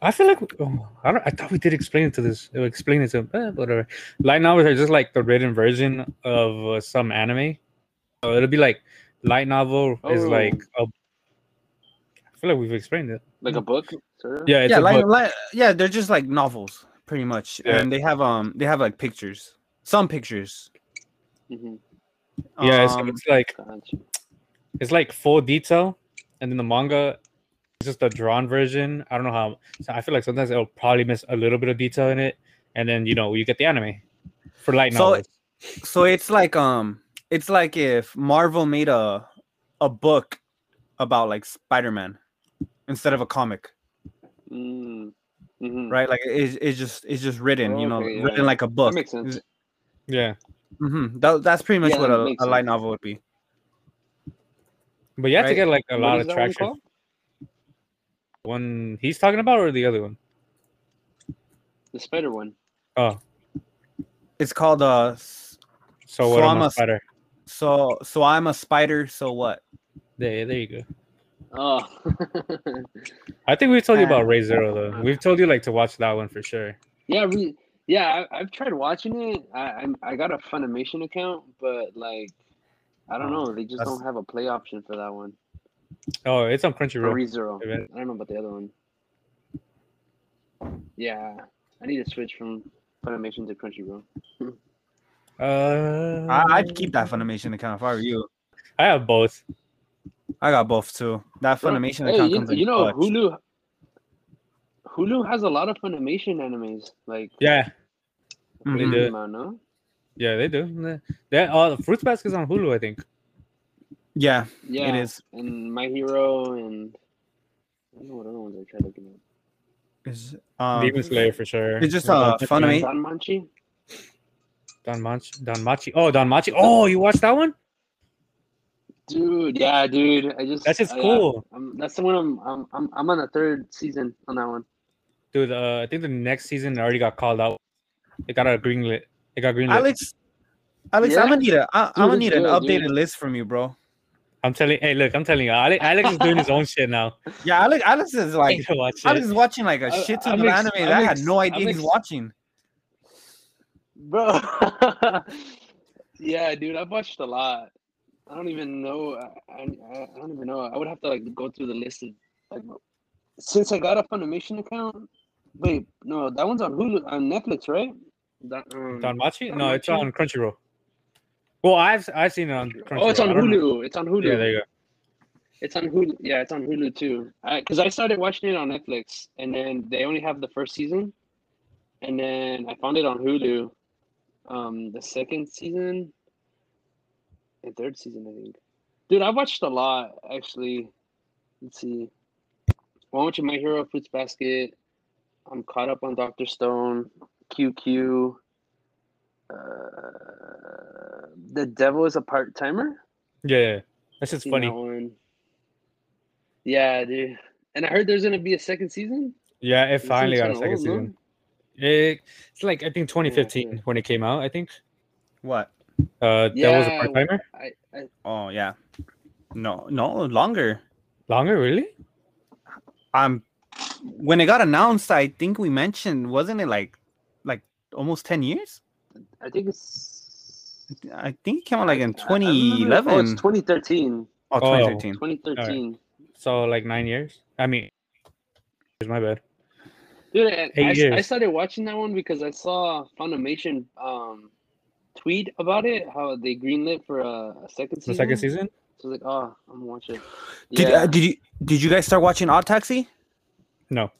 I feel like oh, I, don't, I thought we did explain it to this. Explain it to eh, whatever. Light novels are just like the written version of uh, some anime. So it'll be like light novel oh. is like a. I feel like we've explained it. Like a book, sir. Yeah, yeah, light, light, yeah. They're just like novels, pretty much, yeah. and they have um they have like pictures, some pictures. Mm-hmm. Yeah, um, it's, it's like it's like full detail, and then the manga is just a drawn version. I don't know how. I feel like sometimes it'll probably miss a little bit of detail in it, and then you know you get the anime for light novels. So, so it's like um it's like if Marvel made a a book about like Spider-Man instead of a comic. Mm. Hmm Right? Like it's, it's just it's just written, you know, Okay, yeah, written yeah. like a book. That makes sense. Yeah, hmm That, that's pretty much Yeah, what a, a light novel would be. but you have to get like a What lot of that one traction. called? One he's talking about, or the other one? The spider one. Oh, It's called uh so what? So I'm a a- spider. so so I'm a spider, so what? There, there you go. Oh. I think we've told you about ReZero though. We've told you like to watch that one for sure. yeah, we, yeah. I, I've tried watching it. I I'm, I got a Funimation account, but like, I don't Oh, know. They just that's- don't have a play option for that one. Oh, it's on Crunchyroll. ReZero. Event. I don't know about the other one. Yeah, I need to switch from Funimation to Crunchyroll. Uh, I, I'd keep that Funimation account if I were you. I have both. I got both too. That Funimation Hey, account you, comes in you know clutch. Hulu. Hulu has a lot of Funimation animes. Like Yeah. They do. amount, no? yeah, they do. They- They all the Fruits Basket's on Hulu, I think. Yeah, Yeah, it is. and My Hero and I don't know what other ones I tried looking at. Is um, Demon Slayer for sure. it's just, a uh, Machi- Funimation- DanMachi. Don Machi. DanMachi. Oh, DanMachi. Oh, you watched that one? Dude, yeah, dude. I just That's just I- yeah, cool, I'm, that's the one I'm, I'm I'm I'm on the third season on that one. dude. Uh, I think the next season already got called out. It got a greenlit. It got greenlit. Alex. Alex, Yeah? I'm gonna need a I, I'm gonna it's need an good, updated dude. list from you, bro. I'm telling. Hey, look, I'm telling you, Alex, Alex is doing his own shit now. Yeah, Alex, Alex is like Like, watch Alex it. is watching like a I- shit ton of ex- anime I'm that I had no idea I'm he's ex- watching. Bro. yeah, dude, I've watched a lot. I don't even know. I, I, I don't even know. I would have to like go through the list. Of, like, since I got a Funimation account. Wait, no, that one's on Hulu on Netflix, right? That, um, DanMachi? Don No, it's on Crunchyroll. Well, I've I've seen it on Crunchyroll. oh, it's on I don't know. Hulu. It's on Hulu. Yeah, there you go. It's on Hulu. Yeah, it's on Hulu too. Because I, started watching it on Netflix, and then they only have the first season, and then I found it on Hulu. Um, the second season and third season, I think. Dude, I watched a lot actually. Let's see. One watching My Hero, Fruits Basket. I'm caught up on Doctor Stone, QQ. Uh, the Devil is a part timer. Yeah, yeah. That's just funny. that one. Yeah, dude. And I heard there's gonna be a second season. Yeah, it finally got a second kinda old, no? season. It, it's like I think 2015 okay. when it came out. I think. What? Uh, that was a Yeah, part timer. I, I Oh yeah. No, no longer. Longer, really? Um, when it got announced, I think we mentioned, wasn't it like, like almost ten years? I think it's I think it came out like in I- I 2011. Oh, it's 2013. Oh, Oh. 2013. 2013. So like nine years. I mean, it's my bad. Dude, I, I, I started watching that one because I saw Funimation um tweet about it, how they greenlit for a, a second The season. second season. So I was like, oh, I'm gonna watch it. Did yeah. uh, did you did you guys start watching Odd Taxi? No.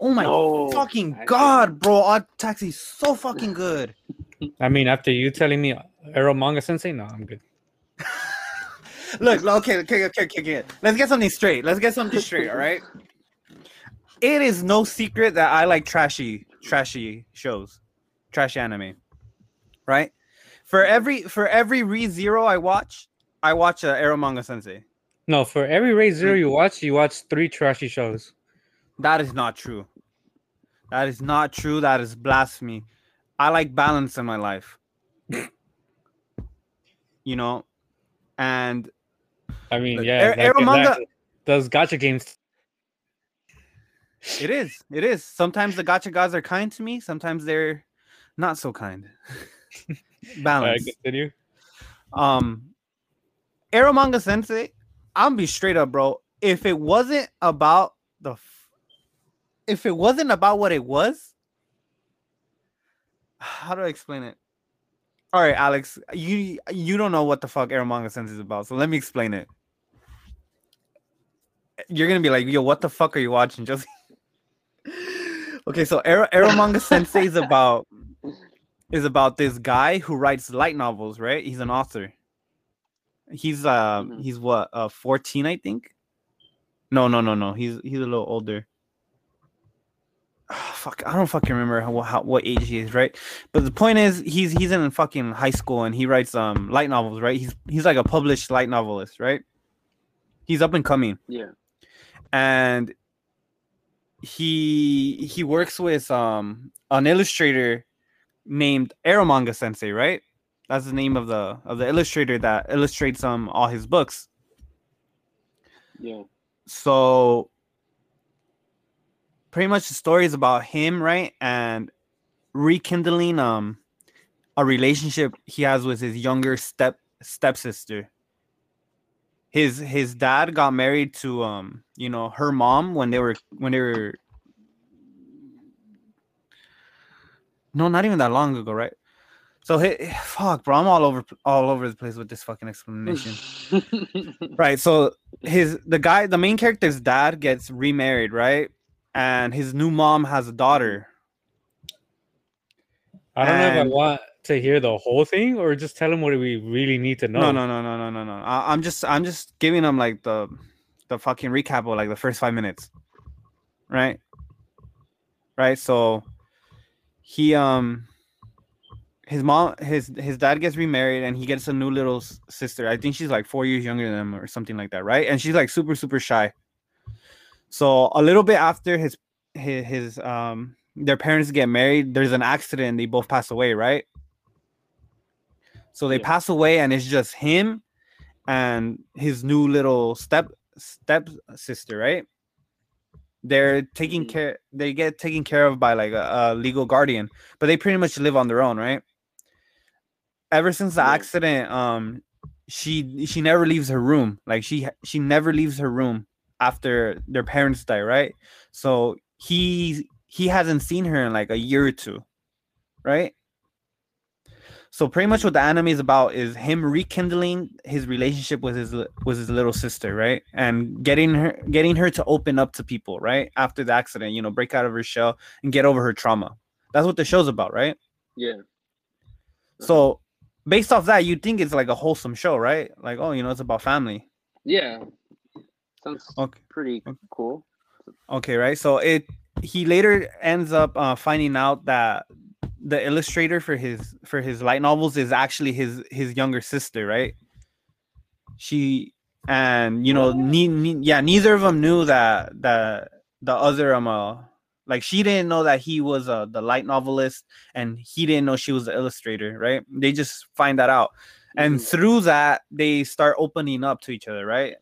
Oh my No, fucking actually. god, bro! Odd Taxi's so fucking good. I mean, after you telling me Eromanga Sensei, no, I'm good. Look, okay, okay, okay, okay, okay. Let's get something straight. Let's get something straight, all right? It is no secret that I like trashy, trashy shows, trashy anime, right? For every for every Re Zero I watch, I watch uh, Eromanga Sensei. No, for every Re Zero you watch, you watch three trashy shows. That is not true. That is not true. That is blasphemy. I like balance in my life. you know, and I mean, yeah, Ar- like, Eromanga- exactly. those gacha games. It is. It is. Sometimes the gacha gods are kind to me. Sometimes they're not so kind. Balance. continue. Um, Eromanga Sensei. I'm be straight up, bro. If it wasn't about the, f- if it wasn't about what it was, how do I explain it? All right, Alex, you you don't know what the fuck Eromanga Sensei is about, so let me explain it. You're gonna be like, yo, what the fuck are you watching, Jozy? okay, so Arrow, Arrow Manga Sensei is about is about this guy who writes light novels, right? He's an author. He's uh mm-hmm. he's what uh 14, I think. No, no, no, no. He's he's a little older. Oh, fuck, I don't fucking remember how, how what age he is, right? But the point is, he's he's in fucking high school and he writes um light novels, right? He's he's like a published light novelist, right? He's up and coming. Yeah. And he he works with um an illustrator named Eromanga Sensei, right? That's the name of the of the illustrator that illustrates um all his books. Yeah. So pretty much the story is about him, right? And rekindling um a relationship he has with his younger step stepsister. His his dad got married to um, you know, her mom when they were when they were no, not even that long ago, right? So hey, fuck, bro, I'm all over all over the place with this fucking explanation. right. So his the guy, the main character's dad gets remarried, right? And his new mom has a daughter. I don't and... know if I want to hear the whole thing or just tell him what we really need to know. No, no, no, no, no, no, no. I, I'm just I'm just giving him like the the fucking recap of like the first five minutes. Right? Right. So he um his mom his his dad gets remarried and he gets a new little sister. I think she's like four years younger than him or something like that right? And she's like super super shy. So a little bit after his his, his um their parents get married there's an accident they both pass away right? So they yeah. pass away and it's just him and his new little step step sister right they're taking care they get taken care of by like a, a, legal guardian but they pretty much live on their own right ever since the accident, um, she she never leaves her room. Like she she never leaves her room after their parents die, right? So he he hasn't seen her in like a year or two, right? So pretty much what the anime is about is him rekindling his relationship with his with his little sister, right? And getting her getting her to open up to people, right? After the accident, you know, break out of her shell and get over her trauma. That's what the show's about, right? Yeah. So based off that, you think it's like a wholesome show, right? Like, oh, you know, it's about family. Yeah, sounds okay. pretty cool. Okay, right. So it he later ends up uh, finding out that the illustrator for his for his light novels is actually his his younger sister, right? She and you know, ne- ne- yeah, neither of them knew that that the other um uh, like she didn't know that he was uh, the light novelist, and he didn't know she was the illustrator. Right? They just find that out, and mm-hmm. through that they start opening up to each other. Right?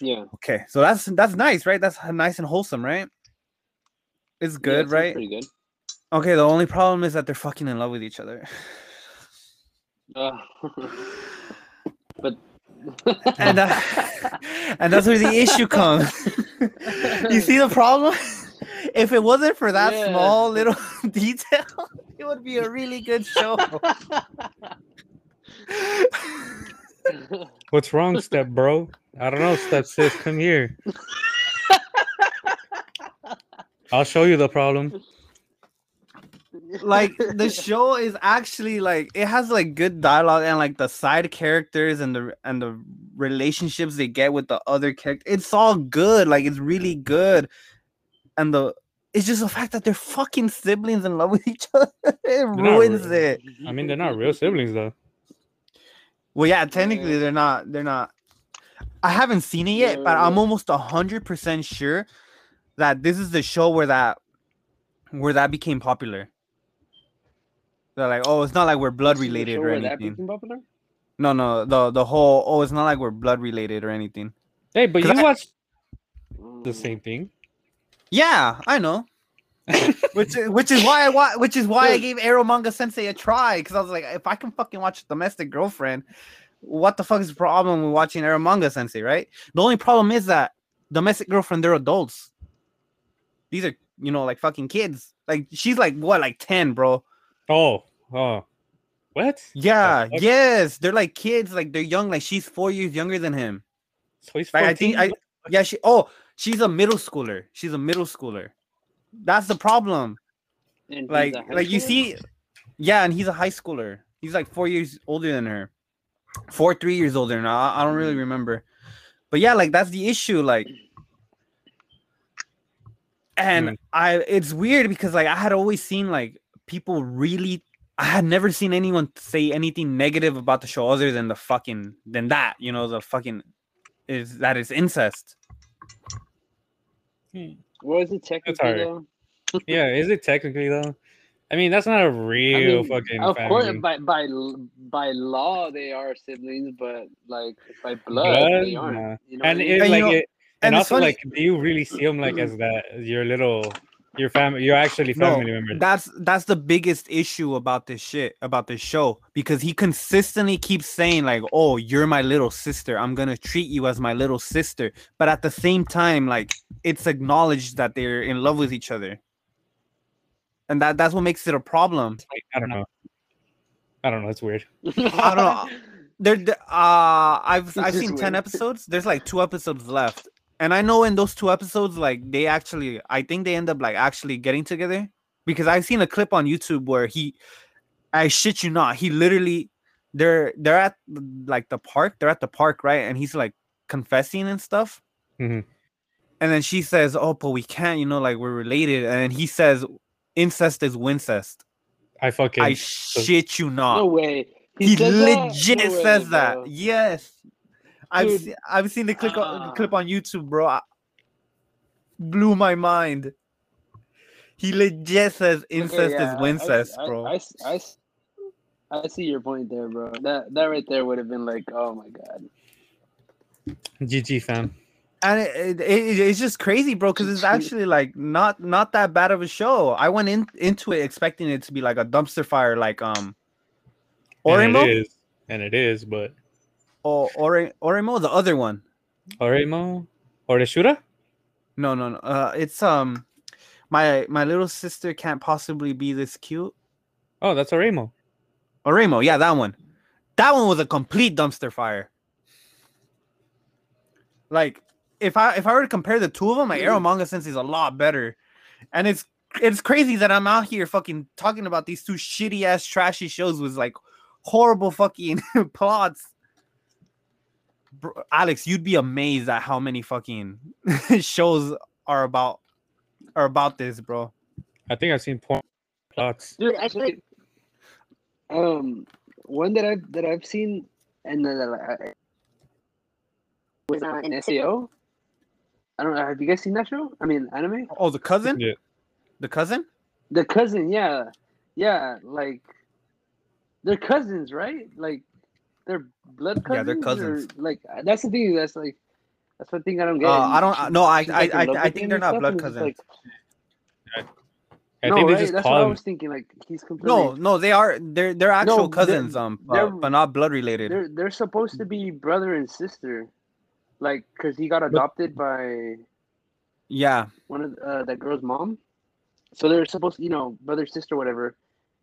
Yeah. Okay, so that's that's nice, right? That's nice and wholesome, right? It's good, yeah, right? Pretty good. Okay, the only problem is that they're fucking in love with each other. Uh, but and uh, and that's where the issue comes. you see the problem? If it wasn't for that yeah. small little detail, it would be a really good show. What's wrong, step bro? I don't know, step sis. Come here. I'll show you the problem like the show is actually like it has like good dialogue and like the side characters and the and the relationships they get with the other characters. It's all good. Like it's really good. And the it's just the fact that they're fucking siblings in love with each other. it they're ruins it. I mean, they're not real siblings though. Well, yeah, technically they're not. They're not. I haven't seen it yet, but I'm almost hundred percent sure that this is the show where that where that became popular. They're like, oh, it's not like we're blood related or anything. No, no, the the whole oh, it's not like we're blood related or anything. Hey, but you I, watch the same thing. Yeah, I know. which which is why I which is why I gave Eromanga Sensei a try because I was like, if I can fucking watch Domestic Girlfriend, what the fuck is the problem with watching Eromanga Sensei, right? The only problem is that Domestic Girlfriend they're adults. These are you know like fucking kids. Like she's like what like ten, bro. Oh, oh, what? Yeah, yes, they're like kids, like they're young. Like she's four years younger than him. So he's 14? I think I yeah she oh she's a middle schooler. She's a middle schooler. That's the problem. like like you see, yeah, and he's a high schooler. He's like four years older than her. four, three years older now. I, I don't really remember, but yeah, like that's the issue. Like, and Mm. I, it's weird because like I had always seen like people really. I had never seen anyone say anything negative about the show other than the fucking than that. You know, the fucking is that is incest. Hmm. What is it technically though? Yeah, is it technically though? I mean, that's not a real mean, fucking. of course, by by by law they are siblings, but like by blood, Blood? they aren't. Nah. You know and what I mean? You like know- it, and, and it's also funny- like, do you really see them like as that your little your family? You're actually No, family members. That's that's the biggest issue about this shit about this show because he consistently keeps saying like, "Oh, you're my little sister. I'm gonna treat you as my little sister," but at the same time, like it's acknowledged that they're in love with each other, and that that's what makes it a problem. I don't know. I don't know. It's weird. I don't know. There, there- uh, I've It's I've just seen ten episodes. There's like two episodes left, and I know in those two episodes, like they actually, I think they end up like actually getting together because I've seen a clip on YouTube where he, I shit you not, he literally, they're they're at like the park, they're at the park, right, and he's like confessing and stuff, Mhm. and then she says, "Oh, but we can't, you know, like we're related," and he says, "Incest is wincest." I fucking. I shit you not no way. he said that? legit No way, says that. Yes. I've Dude. se- I've seen the clip on, Ah. clip on YouTube, bro. I- blew my mind. He legit says Okay, incest yeah, is I- wincest, bro. I, I, I, I see your point there, bro. That that right there would have been like, oh my god. GG fam. and it, it, it- it's just crazy, bro, because it's actually like not not that bad of a show. I went in into it expecting it to be like a dumpster fire, like um, And it is. And it is, but or Ore, Oremo, the other one. Oremo or the shooter? No, no, no. Uh, it's um, my my little sister can't possibly be this cute. Oh, that's Oremo. Oremo, yeah, that one. That one was a complete dumpster fire. Like, if I if I were to compare the two of them, like Eromanga Sensei is a lot better. And it's it's crazy that I'm out here fucking talking about these two shitty ass trashy shows with like horrible fucking plots. Bro, Alex, you'd be amazed at how many fucking shows are about are about this, bro. I think I've seen porn plots. Dude, actually, um, one that I've that I've seen and that I, was uh, in SAO. I don't know. Have you guys seen that show? I mean, anime. Oh, the cousin? Yeah. The cousin? The cousin, yeah, yeah, like they're cousins, right? Like they're blood cousins. Yeah, cousins. they're or, cousins. like that's the thing. That's like that's the thing I don't get. Uh, I don't- She- no, I- I- like, in I- I think they're not blood cousins. Like, I no, think they right? just That's what call I was thinking. Like he's completely. No, no, they are they're they're actual they're- cousins, um, but, they're- but not blood related. They're they're supposed to be brother and sister, like because he got adopted by Yeah, one of uh, that girl's mom. So they're supposed, you know, brother sister whatever.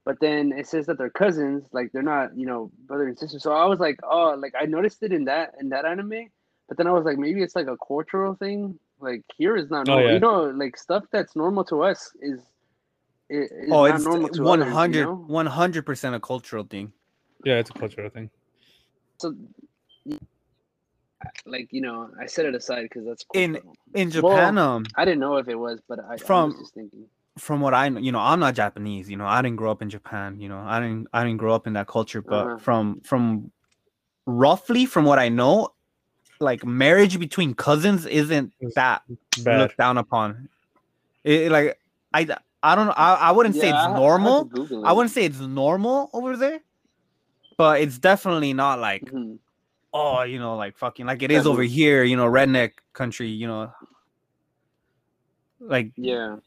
But then it says that they're cousins, like they're not, you know, brother and sister. So I was like, oh, like I noticed it in that in that anime, but then I was like, maybe it's like a cultural thing. Like here is not Oh, normal. yeah. You know, like stuff that's normal to us is. is oh, not it's normal to 100 others, 100 percent a cultural thing. Yeah, it's a cultural thing. you know? So, like you know, I set it aside because that's In- cultural. In Japan, um, I didn't know if it was, but I, I was just thinking. From what I know, you know, I'm not Japanese. You know, I didn't grow up in Japan. You know, I didn't I didn't grow up in that culture. But Uh-huh. from from roughly from what I know, like marriage between cousins isn't that Bad. looked down upon. It, like I I don't know. I, I wouldn't say Yeah, I- I it's normal. Google I wouldn't say it's normal over there, but it's definitely not like Mhm. oh, you know, like fucking like it is over here, you know, redneck country, you know. Like Yeah.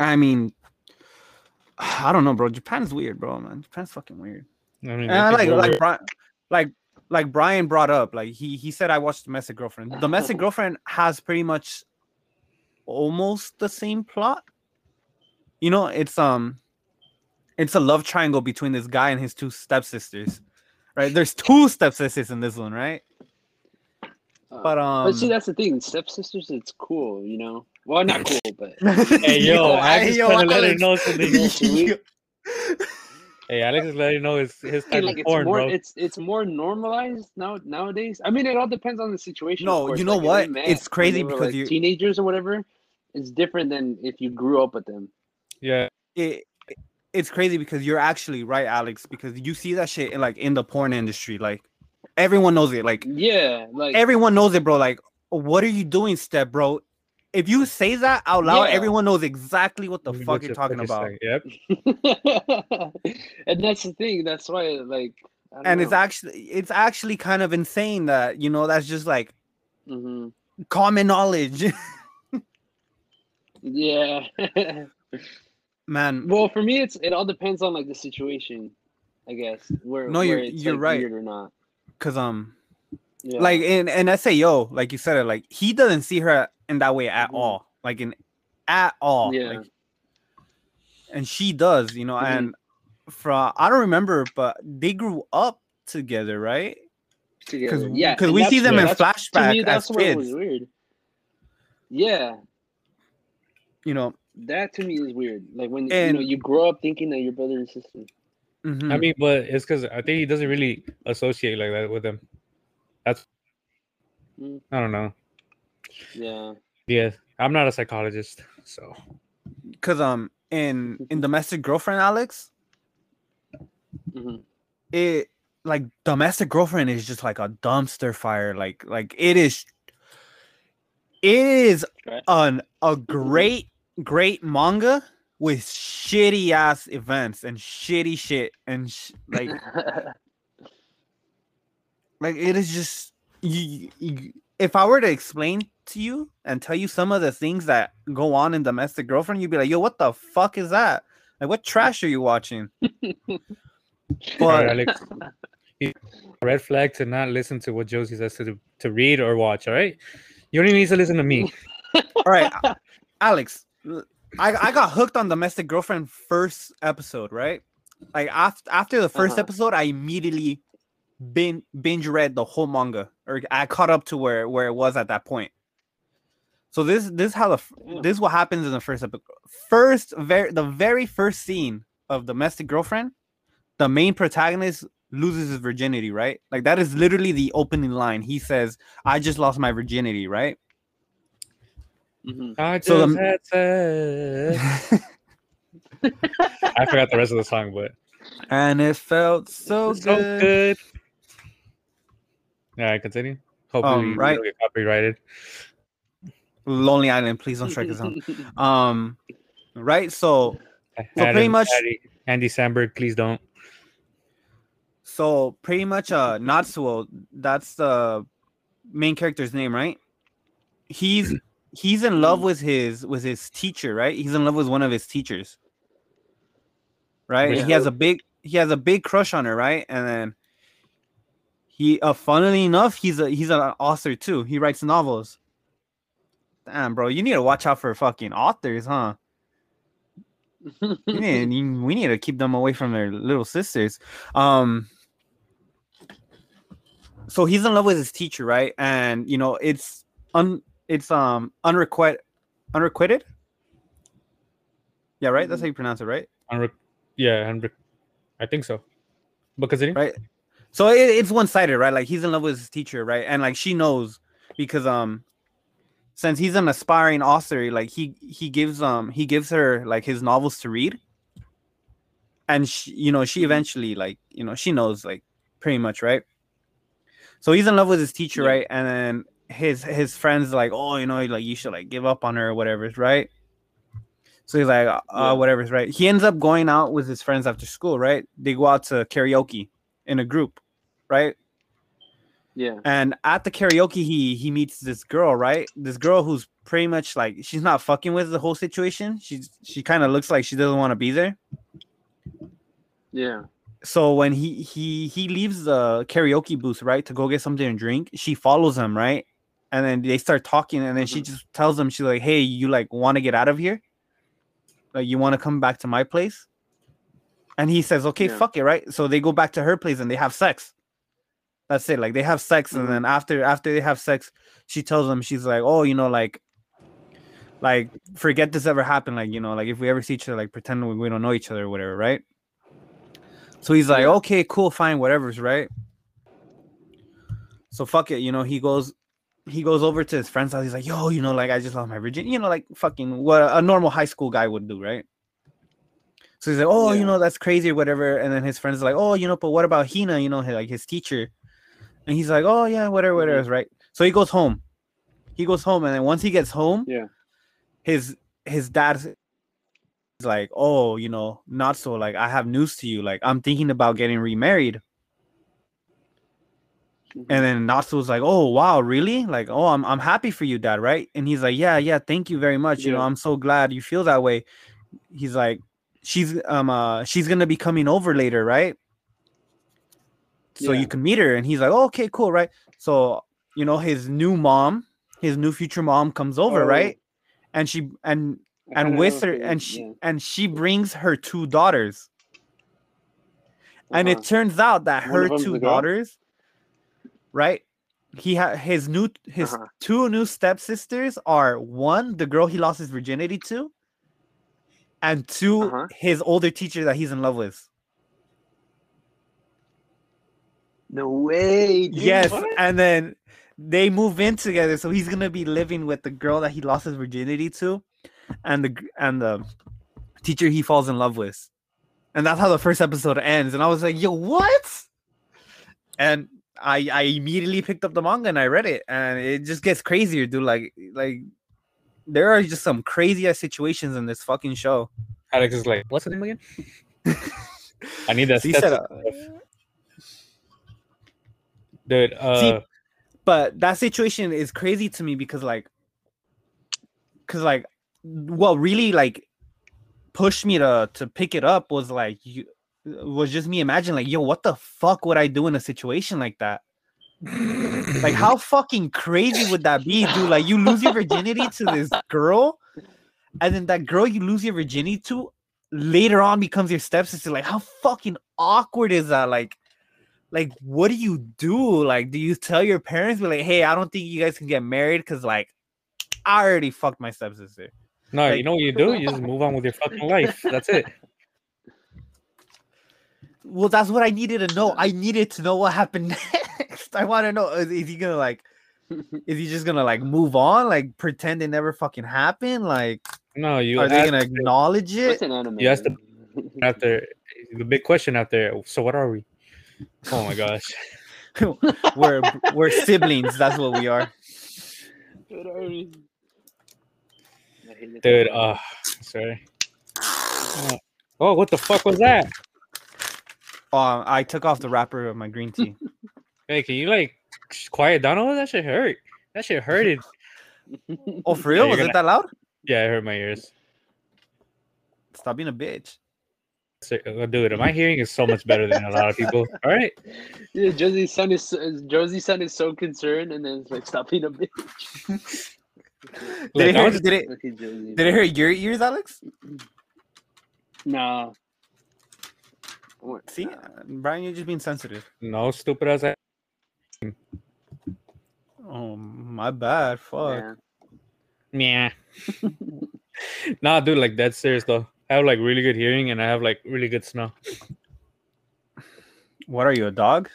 I mean, I don't know, bro. Japan's weird, bro. Man, Japan's fucking weird. I mean, And I like like Bryan, like like Bryan brought up, like he he said I watched Domestic Girlfriend. Domestic Girlfriend has pretty much almost the same plot. You know, it's um, it's a love triangle between this guy and his two stepsisters. Right? There's two stepsisters in this one, right? Uh, But um, but see, that's the thing. Stepsisters, it's cool, you know. Well, not cool, but Hey yo, I just yo, trying to let her know something. Yo. Hey, Alex is letting you know his his type like of it's porn, more bro. it's it's more normalized now nowadays. I mean, it all depends on the situation. No, you know Like, what? they met It's crazy they because like, you- teenagers or whatever. It's different than if you grew up with them. Yeah, it, it's crazy because you're actually right, Alex, because you see that shit in, like in the porn industry. Like everyone knows it. Like Yeah, like everyone knows it, bro. Like, what are you doing, step, bro? If you say that out loud, Yeah. everyone knows exactly what the what fuck you're talking about. saying. Yep. and that's the thing. That's why, like, I don't And it's actually it's actually kind of insane that you know that's just like Mhm. common knowledge. yeah. Man, well, for me, it's it all depends on like the situation, I guess. Where No, where you're- it's, you're like, right. weird or not. cause um Yeah. like in in SAO, like you said it, like he doesn't see her in that way at Mhm. all. Like in at all. Yeah. Like, and she does, you know, Mhm. and from I don't remember, but they grew up together, right? together. Because yeah, because we see that's- them in that's- to flashback me, as that's what kids, was weird. Yeah, you know. that to me is weird. Like when you know you grow up thinking that you're brother and sister. mhm. I mean, but it's because I think he doesn't really associate like that with them. That's Mm. I don't know. Yeah. Yeah, I'm not a psychologist, so because um in in domestic girlfriend, Alex, hmm it like domestic girlfriend is just like a dumpster fire. Like like it is. It is an a great great manga with shitty ass events and shitty shit and sh- like like it is just you, you if i were to explain to you and tell you some of the things that go on in domestic girlfriend you'd be like yo what the fuck is that like what trash are you watching but right, Alex. Red flag to not listen to what Jozy says to to read or watch. All right, you only need to listen to me. all right A- alex I got hooked on domestic girlfriend first episode right like after after the 1st Uh-huh. episode i immediately bin, binge read the whole manga or i caught up to where where it was at that point so this this is how the Yeah. this is what happens in the first episode first very the very first scene of domestic girlfriend the main protagonist loses his virginity right like that is literally the opening line he says i just lost my virginity right Mhm. I just So the- had sex. I forgot the rest of the song, but and it felt so, so good. good. All right, continue. Hopefully, Um, we right. don't get copyrighted. Lonely Island, please don't strike us down. Um, right. So, So pretty much- Andy, Andy Samberg, please don't. so pretty much, uh, Natsuo, that's the main character's name, right? He's he's in love with his with his teacher, right? He's in love with one of his teachers, right? Which He has a big he has a big crush on her, right? And then he, uh, funnily enough, he's a he's an author too. He writes novels. Damn, bro, you need to watch out for fucking authors, huh? You need- we need to keep them away from their little sisters. Um, so he's in love with his teacher, right? And you know, it's un it's um unrequited unrequited. Yeah, right. That's how you pronounce it, right? Unre- yeah, Unre- I think so. But continue. Right. So it, it's one sided, right? Like he's in love with his teacher, right? And like she knows because um since he's an aspiring author, like he he gives um he gives her like his novels to read. And she, you know, she Mhm. eventually like, you know, she knows like pretty much, right? So he's in love with his teacher, Yeah. right? And then his his friends like, "Oh, you know, like you should like give up on her or whatever, right?" So he's like, uh, Yeah. whatever's right. He ends up going out with his friends after school, right? They go out to karaoke in a group, right? yeah. And at the karaoke, he he meets this girl, right? This girl who's pretty much like she's not fucking with the whole situation. She's she kind of looks like she doesn't want to be there. Yeah. So when he he he leaves the karaoke booth, right, to go get something to drink, she follows him, right? And then they start talking, and then she Mhm. just tells him, she's like, "Hey, you like want to get out of here? Like you want to come back to my place?" And he says, "Okay, Yeah. fuck it, right?" So they go back to her place and they have sex. That's it. Like they have sex, Mhm. and then after after they have sex, she tells him, she's like, "Oh, you know, like." Like, forget this ever happened. Like, you know, like if we ever see each other, like pretend we, we don't know each other or whatever, right? So he's like, Yeah. okay, cool, fine, whatever's right. So fuck it, you know. He goes, he goes over to his friend's house. He's like, yo, you know, like I just lost my virginity. You know, like fucking what a normal high school guy would do, right? So he's like, oh, you know, that's crazy or whatever. And then his friends like, oh, you know, but what about Hina? You know, like his teacher. And he's like, oh yeah, whatever, whatever, Mhm. right? So he goes home. He goes home, and then once he gets home, Yeah. his his dad's like, oh, you know, not so. Like, I have news to you. Like, I'm thinking about getting remarried. Mhm. And then Natsu's like, "Oh wow, really? Like, oh, I'm I'm happy for you, Dad, right?" And he's like, "Yeah, yeah, thank you very much. You know, I'm so glad you feel that way." He's like, "She's um uh she's gonna be coming over later, right? So Yeah. you can meet her." And he's like, oh, "Okay, cool, right?" So you know, his new mom, his new future mom, comes over, Oh. right? And she and I and with her and she yeah. and she brings her two daughters. And Uh-huh. it turns out that One her two daughters, right? He had his new his Uh-huh. two new stepsisters are one the girl he lost his virginity to, and 2 Uh-huh. his older teacher that he's in love with. No way. Dude, yes, what? and then they move in together, so he's gonna be living with the girl that he lost his virginity to, and the and the teacher he falls in love with, and that's how the first episode ends. And I was like, "Yo, what?" And I I immediately picked up the manga and I read it, and it just gets crazier, dude. Like like there are just some crazy ass situations in this fucking show. Alex is like, what's the name again? I need that. So he said, Stetson uh, stuff. Dude, uh, but that situation is crazy to me because like because like what really like pushed me to to pick it up was like you was just me imagining like yo what the fuck would i do in a situation like that? Like how fucking crazy would that be dude? Like you lose your virginity to this girl and then that girl you lose your virginity to later on becomes your stepsister. Like how fucking awkward is that? Like like what do you do like do you tell your parents be like hey i don't think you guys can get married because like i already fucked my stepsister no, like- you know what you do? You just move on with your fucking life. That's it. well that's what i needed to know i needed to know what happened next i want to know is, is he gonna like is he just gonna like move on like pretend it never fucking happened like No, you are they gonna acknowledge it an? You asked after the big question after. So what are we? Oh my gosh. we're we're siblings that's what we are What are we? I hate it. Dude, uh sorry. Oh, what the fuck was that? um i took off the wrapper of my green tea Hey, can you like quiet down that shit hurt? That shit hurted. oh for real you're was gonna- it that loud Yeah, it hurt my ears. stop being a bitch Dude, my hearing is so much better than a lot of people. All right. Yeah, Jozy's son is so- Jozy's son is so concerned, and then it's like, "Stop being a bitch." did it, hurt, was- did it Jozy. did it hurt your ears alex Nah. see uh, bryan you're just being sensitive No stupid as I. oh my bad fuck Yeah. Yeah. nah, dude, like that's serious though. I have like really good hearing and I have like really good smell. what are you a dog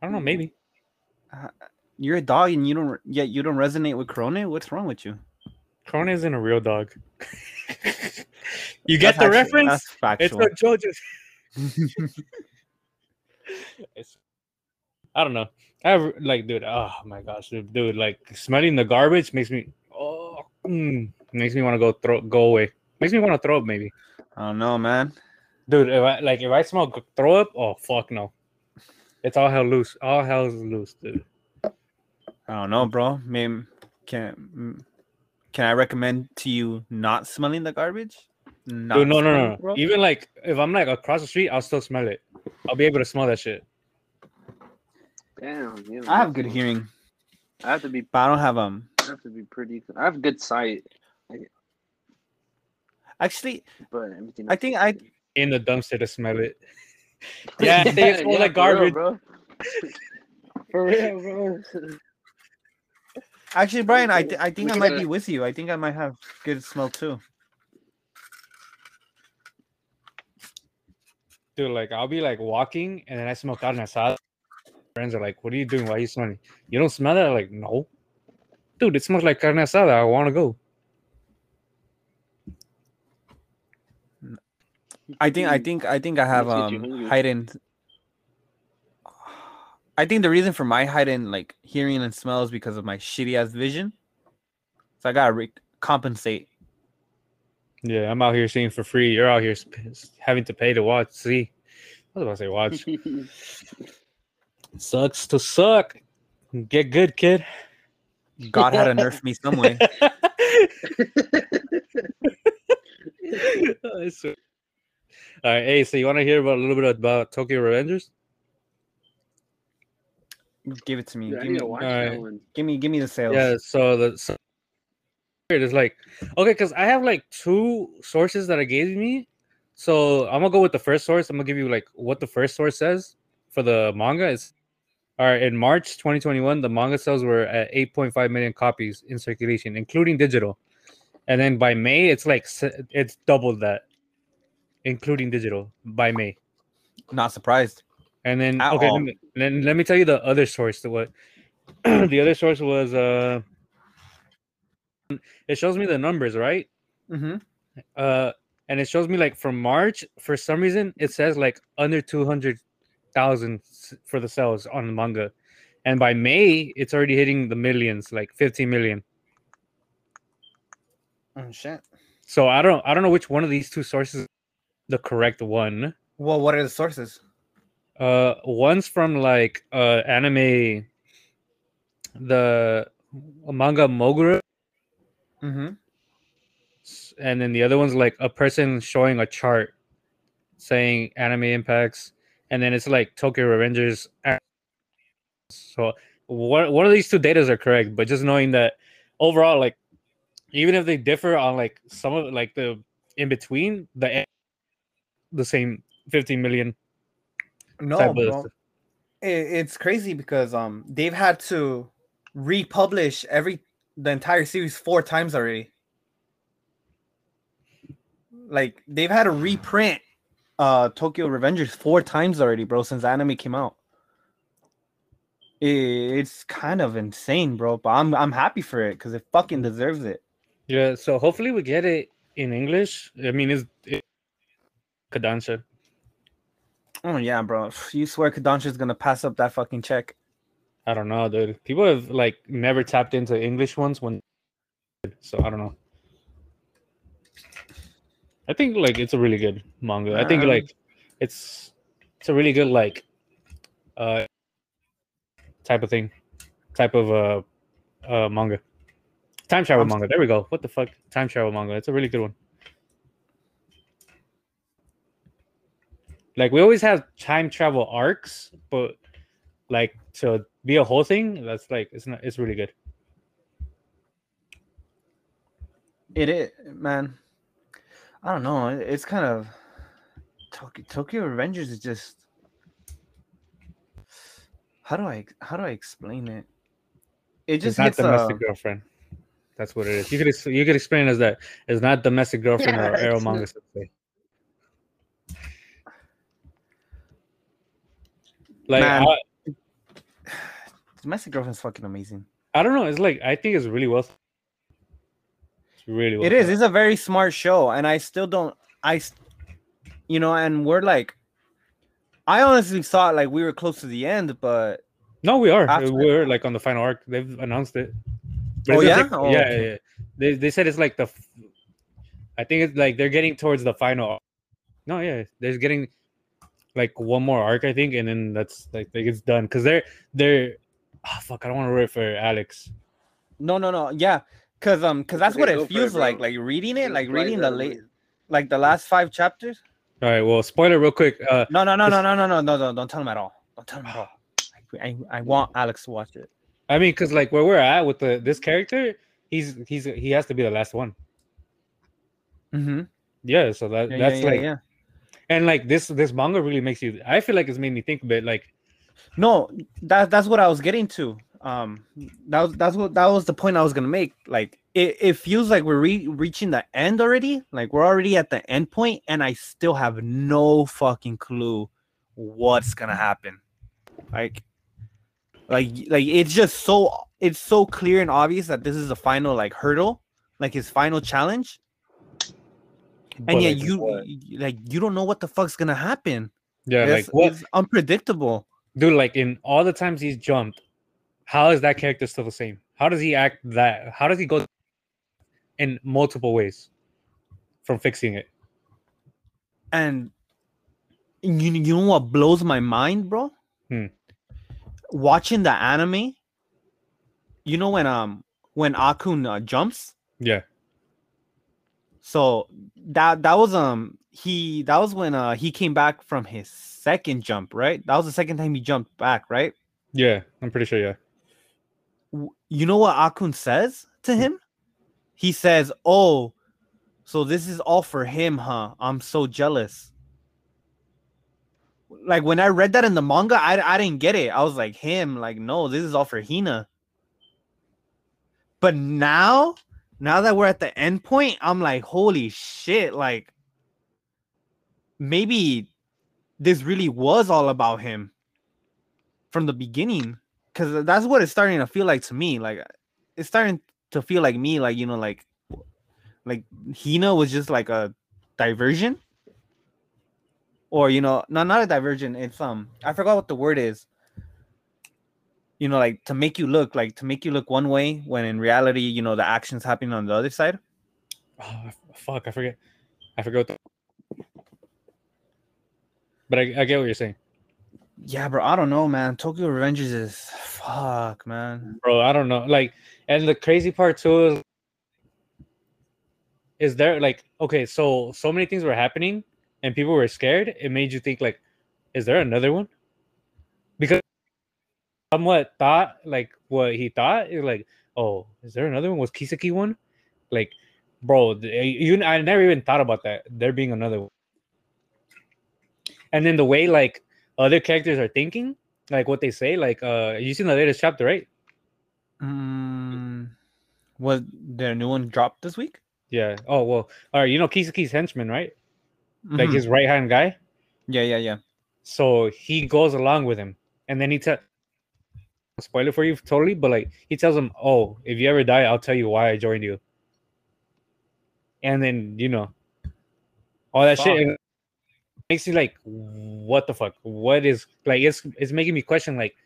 I don't know, maybe. You're a dog and you don't yet you don't resonate with Korone. What's wrong with you? Korone isn't a real dog. you get That's the actually- reference? That's It's factual. what JoJo's. It's- I don't know. I have like, dude. Oh my gosh, dude, dude, Like smelling the garbage makes me. Oh, mm, makes me want to go throw go away. Makes me want to throw up, maybe. I don't know, man. Dude, if I like if I smell g- throw up, oh fuck no. It's all hell loose. All hell's loose, dude. I don't know, bro. Maybe can can I recommend to you not smelling the garbage? Not Dude, no, no, smelling no, it, no. Even like if I'm like across the street, I'll still smell it. I'll be able to smell that shit. Damn. Yeah, I have good hearing, I have to be. but I don't have um. I have to be pretty. I have good sight, Actually, but everything. I think I In the dumpster to smell it. Yeah, they smell like for real, garbage. bro. For real, bro. actually, Bryan, I th- I think I can might go- be with you. I think I might have good smell too. dude, like I'll be like walking and then I smell carne asada. Friends are like, "What are you doing? Why are you smelling? You don't smell that?" I'm like, no, dude, it smells like carne asada. I want to go. I think I think I think I have Let's get you um hungry. heightened. I think the reason for my heightened like hearing and smell is because of my shitty ass vision. So I gotta re- compensate. Yeah, I'm out here seeing for free. You're out here sp- having to pay to watch. See, I was about to say watch. Sucks to suck. Get good, kid. God had to nerf me some way. I swear. All right, hey, so you want to hear about a little bit about Tokyo Revengers? Give it to me. Dude, I Give me, to watch Alright. that one. give me, give me the sales. Yeah, so the so it's like okay, because I have like two sources that I gave me. So I'm gonna go with the first source. I'm gonna give you like what the first source says for the manga. It's all right. In March 2021, the manga sales were at 8.5 million copies in circulation, including digital. And then by May, it's like it's doubled that, including digital by May. Not surprised. And then At okay, me, then let me tell you the other source. To what the other source was uh it shows me the numbers, right? Mm-hmm. Uh and it shows me like from March, for some reason, it says like under 200,000 s- for the sales on the manga. And by May, it's already hitting the millions, like 15 million. Oh shit. So I don't I don't know which one of these two sources the correct one. Well, what are the sources? Uh one's from like uh anime the manga Mogura Mm-hmm. and then the other one's like a person showing a chart saying anime impacts and then it's like tokyo revengers so one, one of these two datas are correct but just knowing that overall like even if they differ on like some of like the in between the the same 15 million No, bro. It, it's crazy because um they've had to republish every the entire series four times already. Like they've had to reprint uh Tokyo Revengers four times already, bro, since the anime came out. It's kind of insane, bro. But I'm I'm happy for it because it fucking deserves it. yeah so hopefully we get it in english i mean it's it, Kodansha. Oh yeah, bro. You swear Kodansha's gonna pass up that fucking check. I don't know, dude. People have like never tapped into English ones when, so I don't know. I think like it's a really good manga. I think Um, like it's it's a really good like uh type of thing, type of uh uh manga. Time travel manga. There we go. What the fuck? Time travel manga. It's a really good one. Like we always have time travel arcs, but like to be a whole thing, that's like it's not. It's really good. It is, man. I don't know. It's kind of Tokyo, Tokyo Revengers is just. How do I how do I explain it? It It's just not uh, domestic a, girlfriend. That's what it is. You could you could explain it as that. It's not domestic girlfriend Yeah, or arrow it's manga. not. sensei. Like Man. I, domestic girlfriend's fucking amazing. I don't know. It's like I think it's really well. It's really well. It is. It's a very smart show, and I still don't. I, you know, and we're like, I honestly thought like we were close to the end, but No, we are. After- We're like on the final arc. They've announced it. Oh, yeah? like- Oh, yeah, okay. yeah, yeah. They they said it's like the. I think it's like they're getting towards the final. arc. No, yeah, they're getting like one more arc, I think, and then that's like, like it's done because they're they're. Oh, fuck! I don't want to wait for Alex. no, no, no, yeah, cause um, cause that's Okay, what it for it, feels like, like reading it, like reading the late, like the last five chapters. All right. Well, spoiler real quick. Uh, No, no, no, no, no, no, no, no, no, don't tell him at all. Don't tell him at all. I, I want Alex to watch it. I mean, because like where we're at with the this character, he's he's he has to be the last one. Mm-hmm. Yeah. So that Yeah, that's yeah, yeah, like yeah. And like this this manga really makes you. I feel like it's made me think a bit. Like No, that that's what I was getting to. Um, that was that's what that was the point I was gonna make. Like it, it feels like we're re- reaching the end already. Like we're already at the end point, and I still have no fucking clue what's gonna happen. Like, like, like it's just so it's so clear and obvious that this is the final like hurdle, like his final challenge. But, and yet like, you what? like you don't know what the fuck's gonna happen. yeah, It's, like what, it's unpredictable. dude? Like in all the times he's jumped, how is that character still the same? How does he act that? How does he go in multiple ways from fixing it? And you you know what blows my mind, bro? Hmm. Watching the anime, you know when um when Akkun uh, jumps, Yeah, so that that was um he that was when uh he came back from his second jump, right? That was the second time he jumped back, right? yeah, I'm pretty sure. Yeah, You know what Akkun says to him? He says, "Oh, so this is all for him, huh? I'm so jealous." Like when I read that in the manga, I I didn't get it. I was like, "Him, like no, this is all for Hina." But now, now that we're at the end point, I'm like, "Holy shit!" Like maybe this really was all about him from the beginning. Because that's what it's starting to feel like to me. Like it's starting to feel like me like you know like like hina was just like a diversion. Or you know no not a diversion. It's um i forgot what the word is you know like to make you look like to make you look one way when in reality you know the actions happening on the other side oh, fuck, I forget. I forgot. The... But I, I get what you're saying, yeah bro i don't know man tokyo revengers is fuck man bro. I don't know. Like, and the crazy part too is, is there like okay, so so many things were happening and people were scared. It made you think like, is there another one? Because somewhat thought like what he thought is like, oh, is there another one? Was Kisaki one? Like, bro, you I never even thought about that. There being another one. And then the way like other characters are thinking, like what they say, like uh you seen the latest chapter, right? mm, was there a new one dropped this week Yeah. Oh well. All right. You know Kisaki's henchman, right? Like Mhm. his right hand guy. yeah yeah yeah So he goes along with him, and then he tell. Spoiler for you, totally. But like he tells him, "Oh, if you ever die, I'll tell you why I joined you." And then you know, all that shit and makes you like, what the fuck? What is like? It's it's making me question like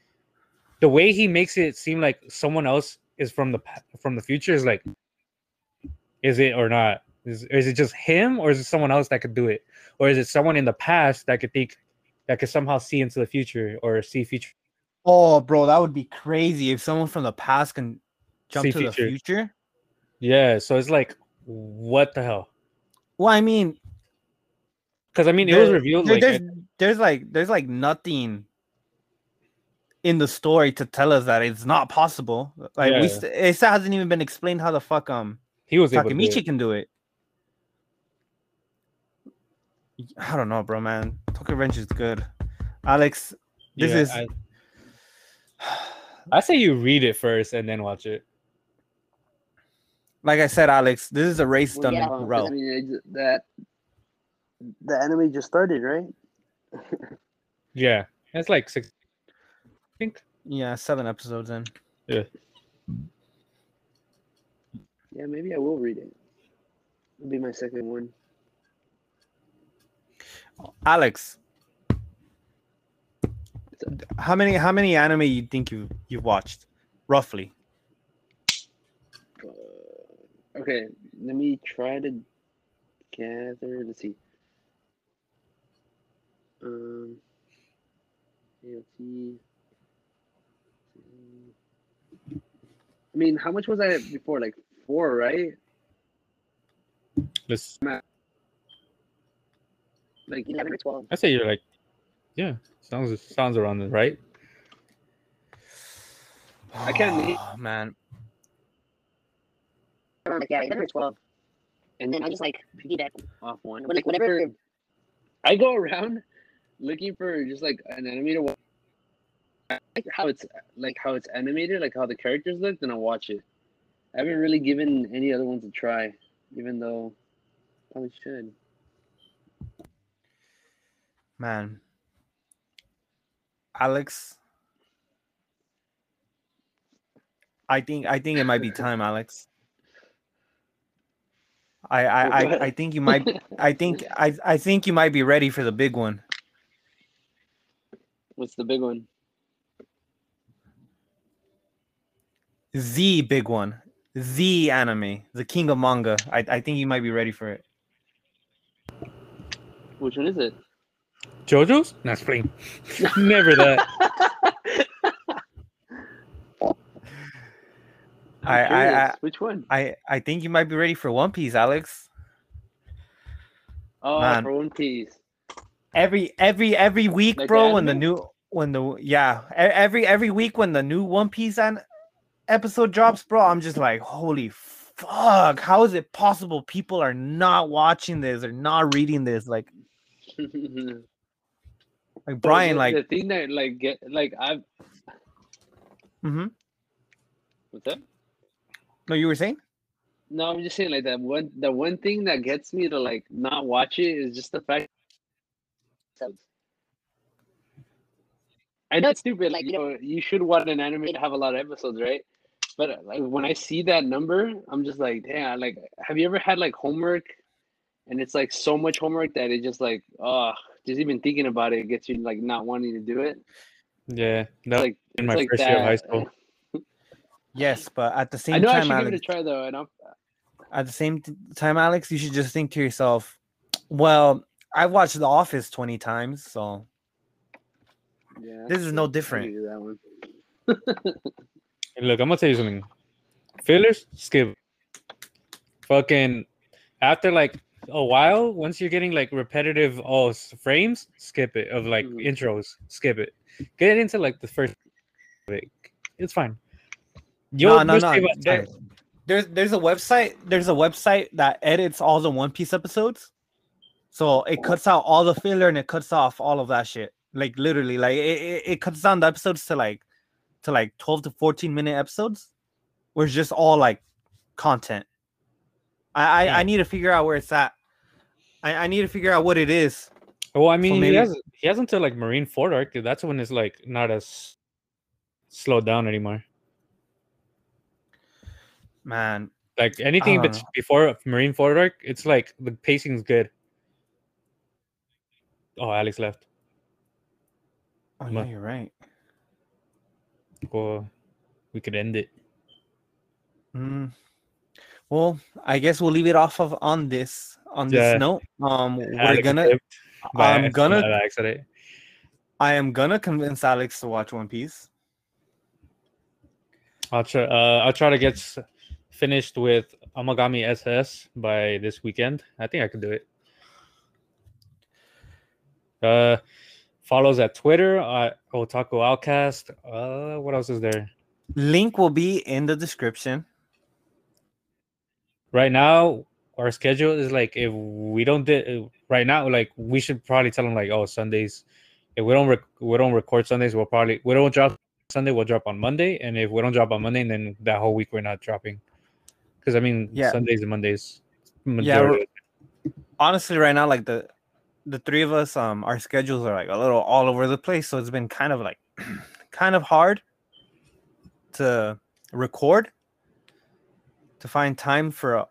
the way he makes it seem like someone else is from the from the future is like, is it or not? Is is it just him or is it someone else that could do it, or is it someone in the past that could think that could somehow see into the future or see future? Oh, bro, that would be crazy if someone from the past can jump See to the future. future. Yeah, so it's like, what the hell? Well, I mean, Because I mean, it was revealed there- like there's there's like there's like nothing in the story to tell us that it's not possible. Like we, st- it still hasn't even been explained how the fuck um he was able to do Takemichi it. can do it. I don't know, bro, man. Tokyo Revenge is good. Alex, this Yeah, is I, I say you read it first and then watch it. like I said, Alex. This is a race Well, done yeah, in 'cause, row. I mean, that the anime just started, right? Yeah, it's like six. I think. Yeah, seven episodes in. Yeah. Yeah, maybe I will read it. It'll be my second one. Alex, how many how many anime you think you you've watched, roughly? Uh, okay, let me try to gather. Let's see. Um, AOT. I mean, how much was I before? Like four, right? Let's. Like eleven or twelve. I say you're like, yeah, sounds sounds around it, right? I can't name- Oh, man. like yeah, eleven or twelve, and then I just like piggyback Off one. when like whenever I go around looking for just like an anime to watch, like how it's like how it's animated, like how the characters look, then I'll watch it. I haven't really given any other ones a try, even though I probably should. Man. Alex. I think I think it might be time, Alex. I I, I, I think you might I think I I think you might be ready for the big one. What's the big one? The big one. The anime. The king of manga. I, I think you might be ready for it. Which one is it? JoJo's? Not spring. Never that. I, I, I Which one? I I think you might be ready for One Piece, Alex. Oh, Man. for One Piece. Every every every week, Like bro. the When the new when the yeah every every week when the new One Piece an episode drops, bro, I'm just like, holy fuck! How is it possible people are not watching this or not reading this? Like like Bryan, the, like the thing that like get like I've hmm what's that? no, you were saying No, I'm just saying like that one the one thing that gets me to like not watch it is just the fact So I know it's stupid, like you know, you should want an anime to have a lot of episodes, right? But like when I see that number, I'm just like, damn, like have you ever had like homework and it's like so much homework that it just like oh just even thinking about it gets you like not wanting to do it. Yeah, no, like in my like first year of high school. yes, but at the same I know I time, should give it a Alex, try though, and I'm at the same time, Alex, you should just think to yourself, well, I've watched The Office 20 times, so yeah. this is no different. give you that one. Look, I'm gonna tell you something. Fillers, skip. Fucking after like a while, once you're getting like repetitive oh frames, skip it. Of like Mhm. intros, skip it. Get into like the first. Like, it's fine. No, You'll- no, you'll no. There- there's there's a website there's a website that edits all the One Piece episodes, so it cuts out all the filler and it cuts off all of that shit. Like literally, like it, it, it cuts down the episodes to like to like 12 to 14 minute episodes, where it's just all like content. I I, I need to figure out where it's at. I, I need to figure out what it is. Well, I mean, maybe- he has he has until like Marineford arc. That's when it's like not as slowed down anymore. Man, Like anything know. before Marineford arc, it's like the pacing's good. Oh, Alex left. oh yeah, you're right. Well, we could end it. Mm. Well, I guess we'll leave it off of on this on this Yeah. note. Um, we're gonna. I'm gonna- accident. I am gonna convince Alex to watch One Piece. I'll try. Uh, I'll try to get finished with Amagami SS by this weekend. I think I can do it. Uh, follows at Twitter at Otaku Outcast. Uh, what else is there? Link will be in the description. Right now, our schedule is like if we don't di- right now, like we should probably tell them like, oh, Sundays. If we don't rec- we don't record Sundays, we'll probably we don't drop Sunday. We'll drop on Monday, and if we don't drop on Monday, then that whole week we're not dropping. Because I mean, Yeah. Sundays and Mondays. Yeah, majority Honestly, right now, like the the three of us, um, our schedules are like a little all over the place, so it's been kind of like kind of hard to record to find time for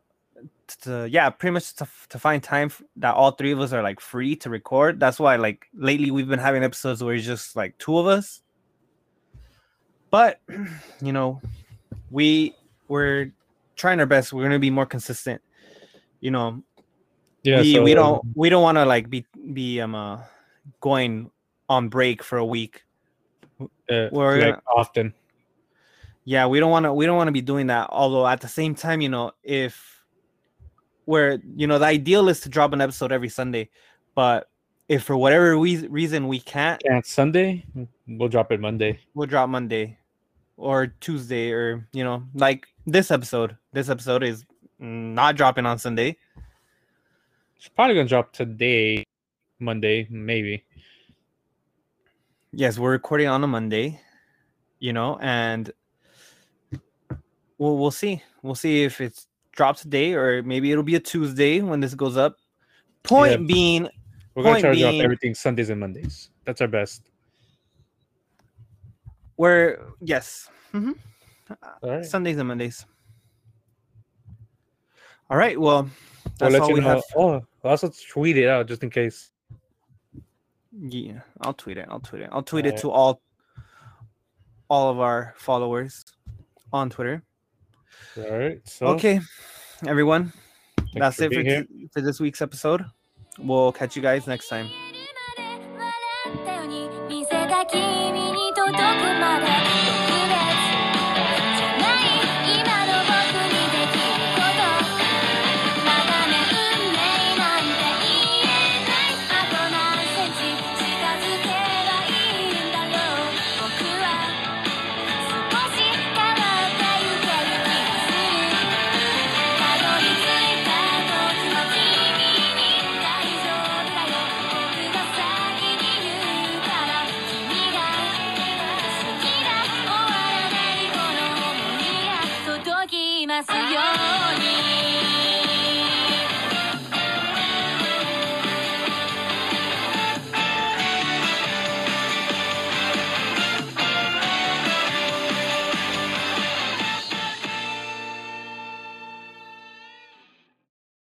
to yeah pretty much to, to find time f- that all three of us are like free to record. That's why like lately we've been having episodes where it's just like two of us. But you know we we're trying our best. We're gonna be more consistent you know. Yeah, we, so, we don't we don't want to like be be um uh, going on break for a week. Uh, we're like gonna- often. Yeah we don't want to we don't want to be doing that although at the same time you know if where you know the ideal is to drop an episode every sunday but if for whatever we- reason we can't And Sunday, we'll drop it Monday. we'll drop monday or tuesday or you know like this episode this episode is not dropping on sunday It's probably gonna drop today, Monday, maybe. yes we're recording on a monday you know and Well, we'll see. We'll see if it drops today or maybe it'll be a Tuesday when this goes up. Point Yeah. being, We're gonna try to drop everything Sundays and Mondays. That's our best. we're yes, hmm All right. Sundays and Mondays. All right. Well, We'll that's let all we know. have. Oh, I'll also tweet it out just in case. Yeah, I'll tweet it. I'll tweet it. I'll tweet it Alright. to all all of our followers on Twitter. All right. So Okay, everyone. thanks That's for it for, t- for this week's episode. We'll catch you guys next time.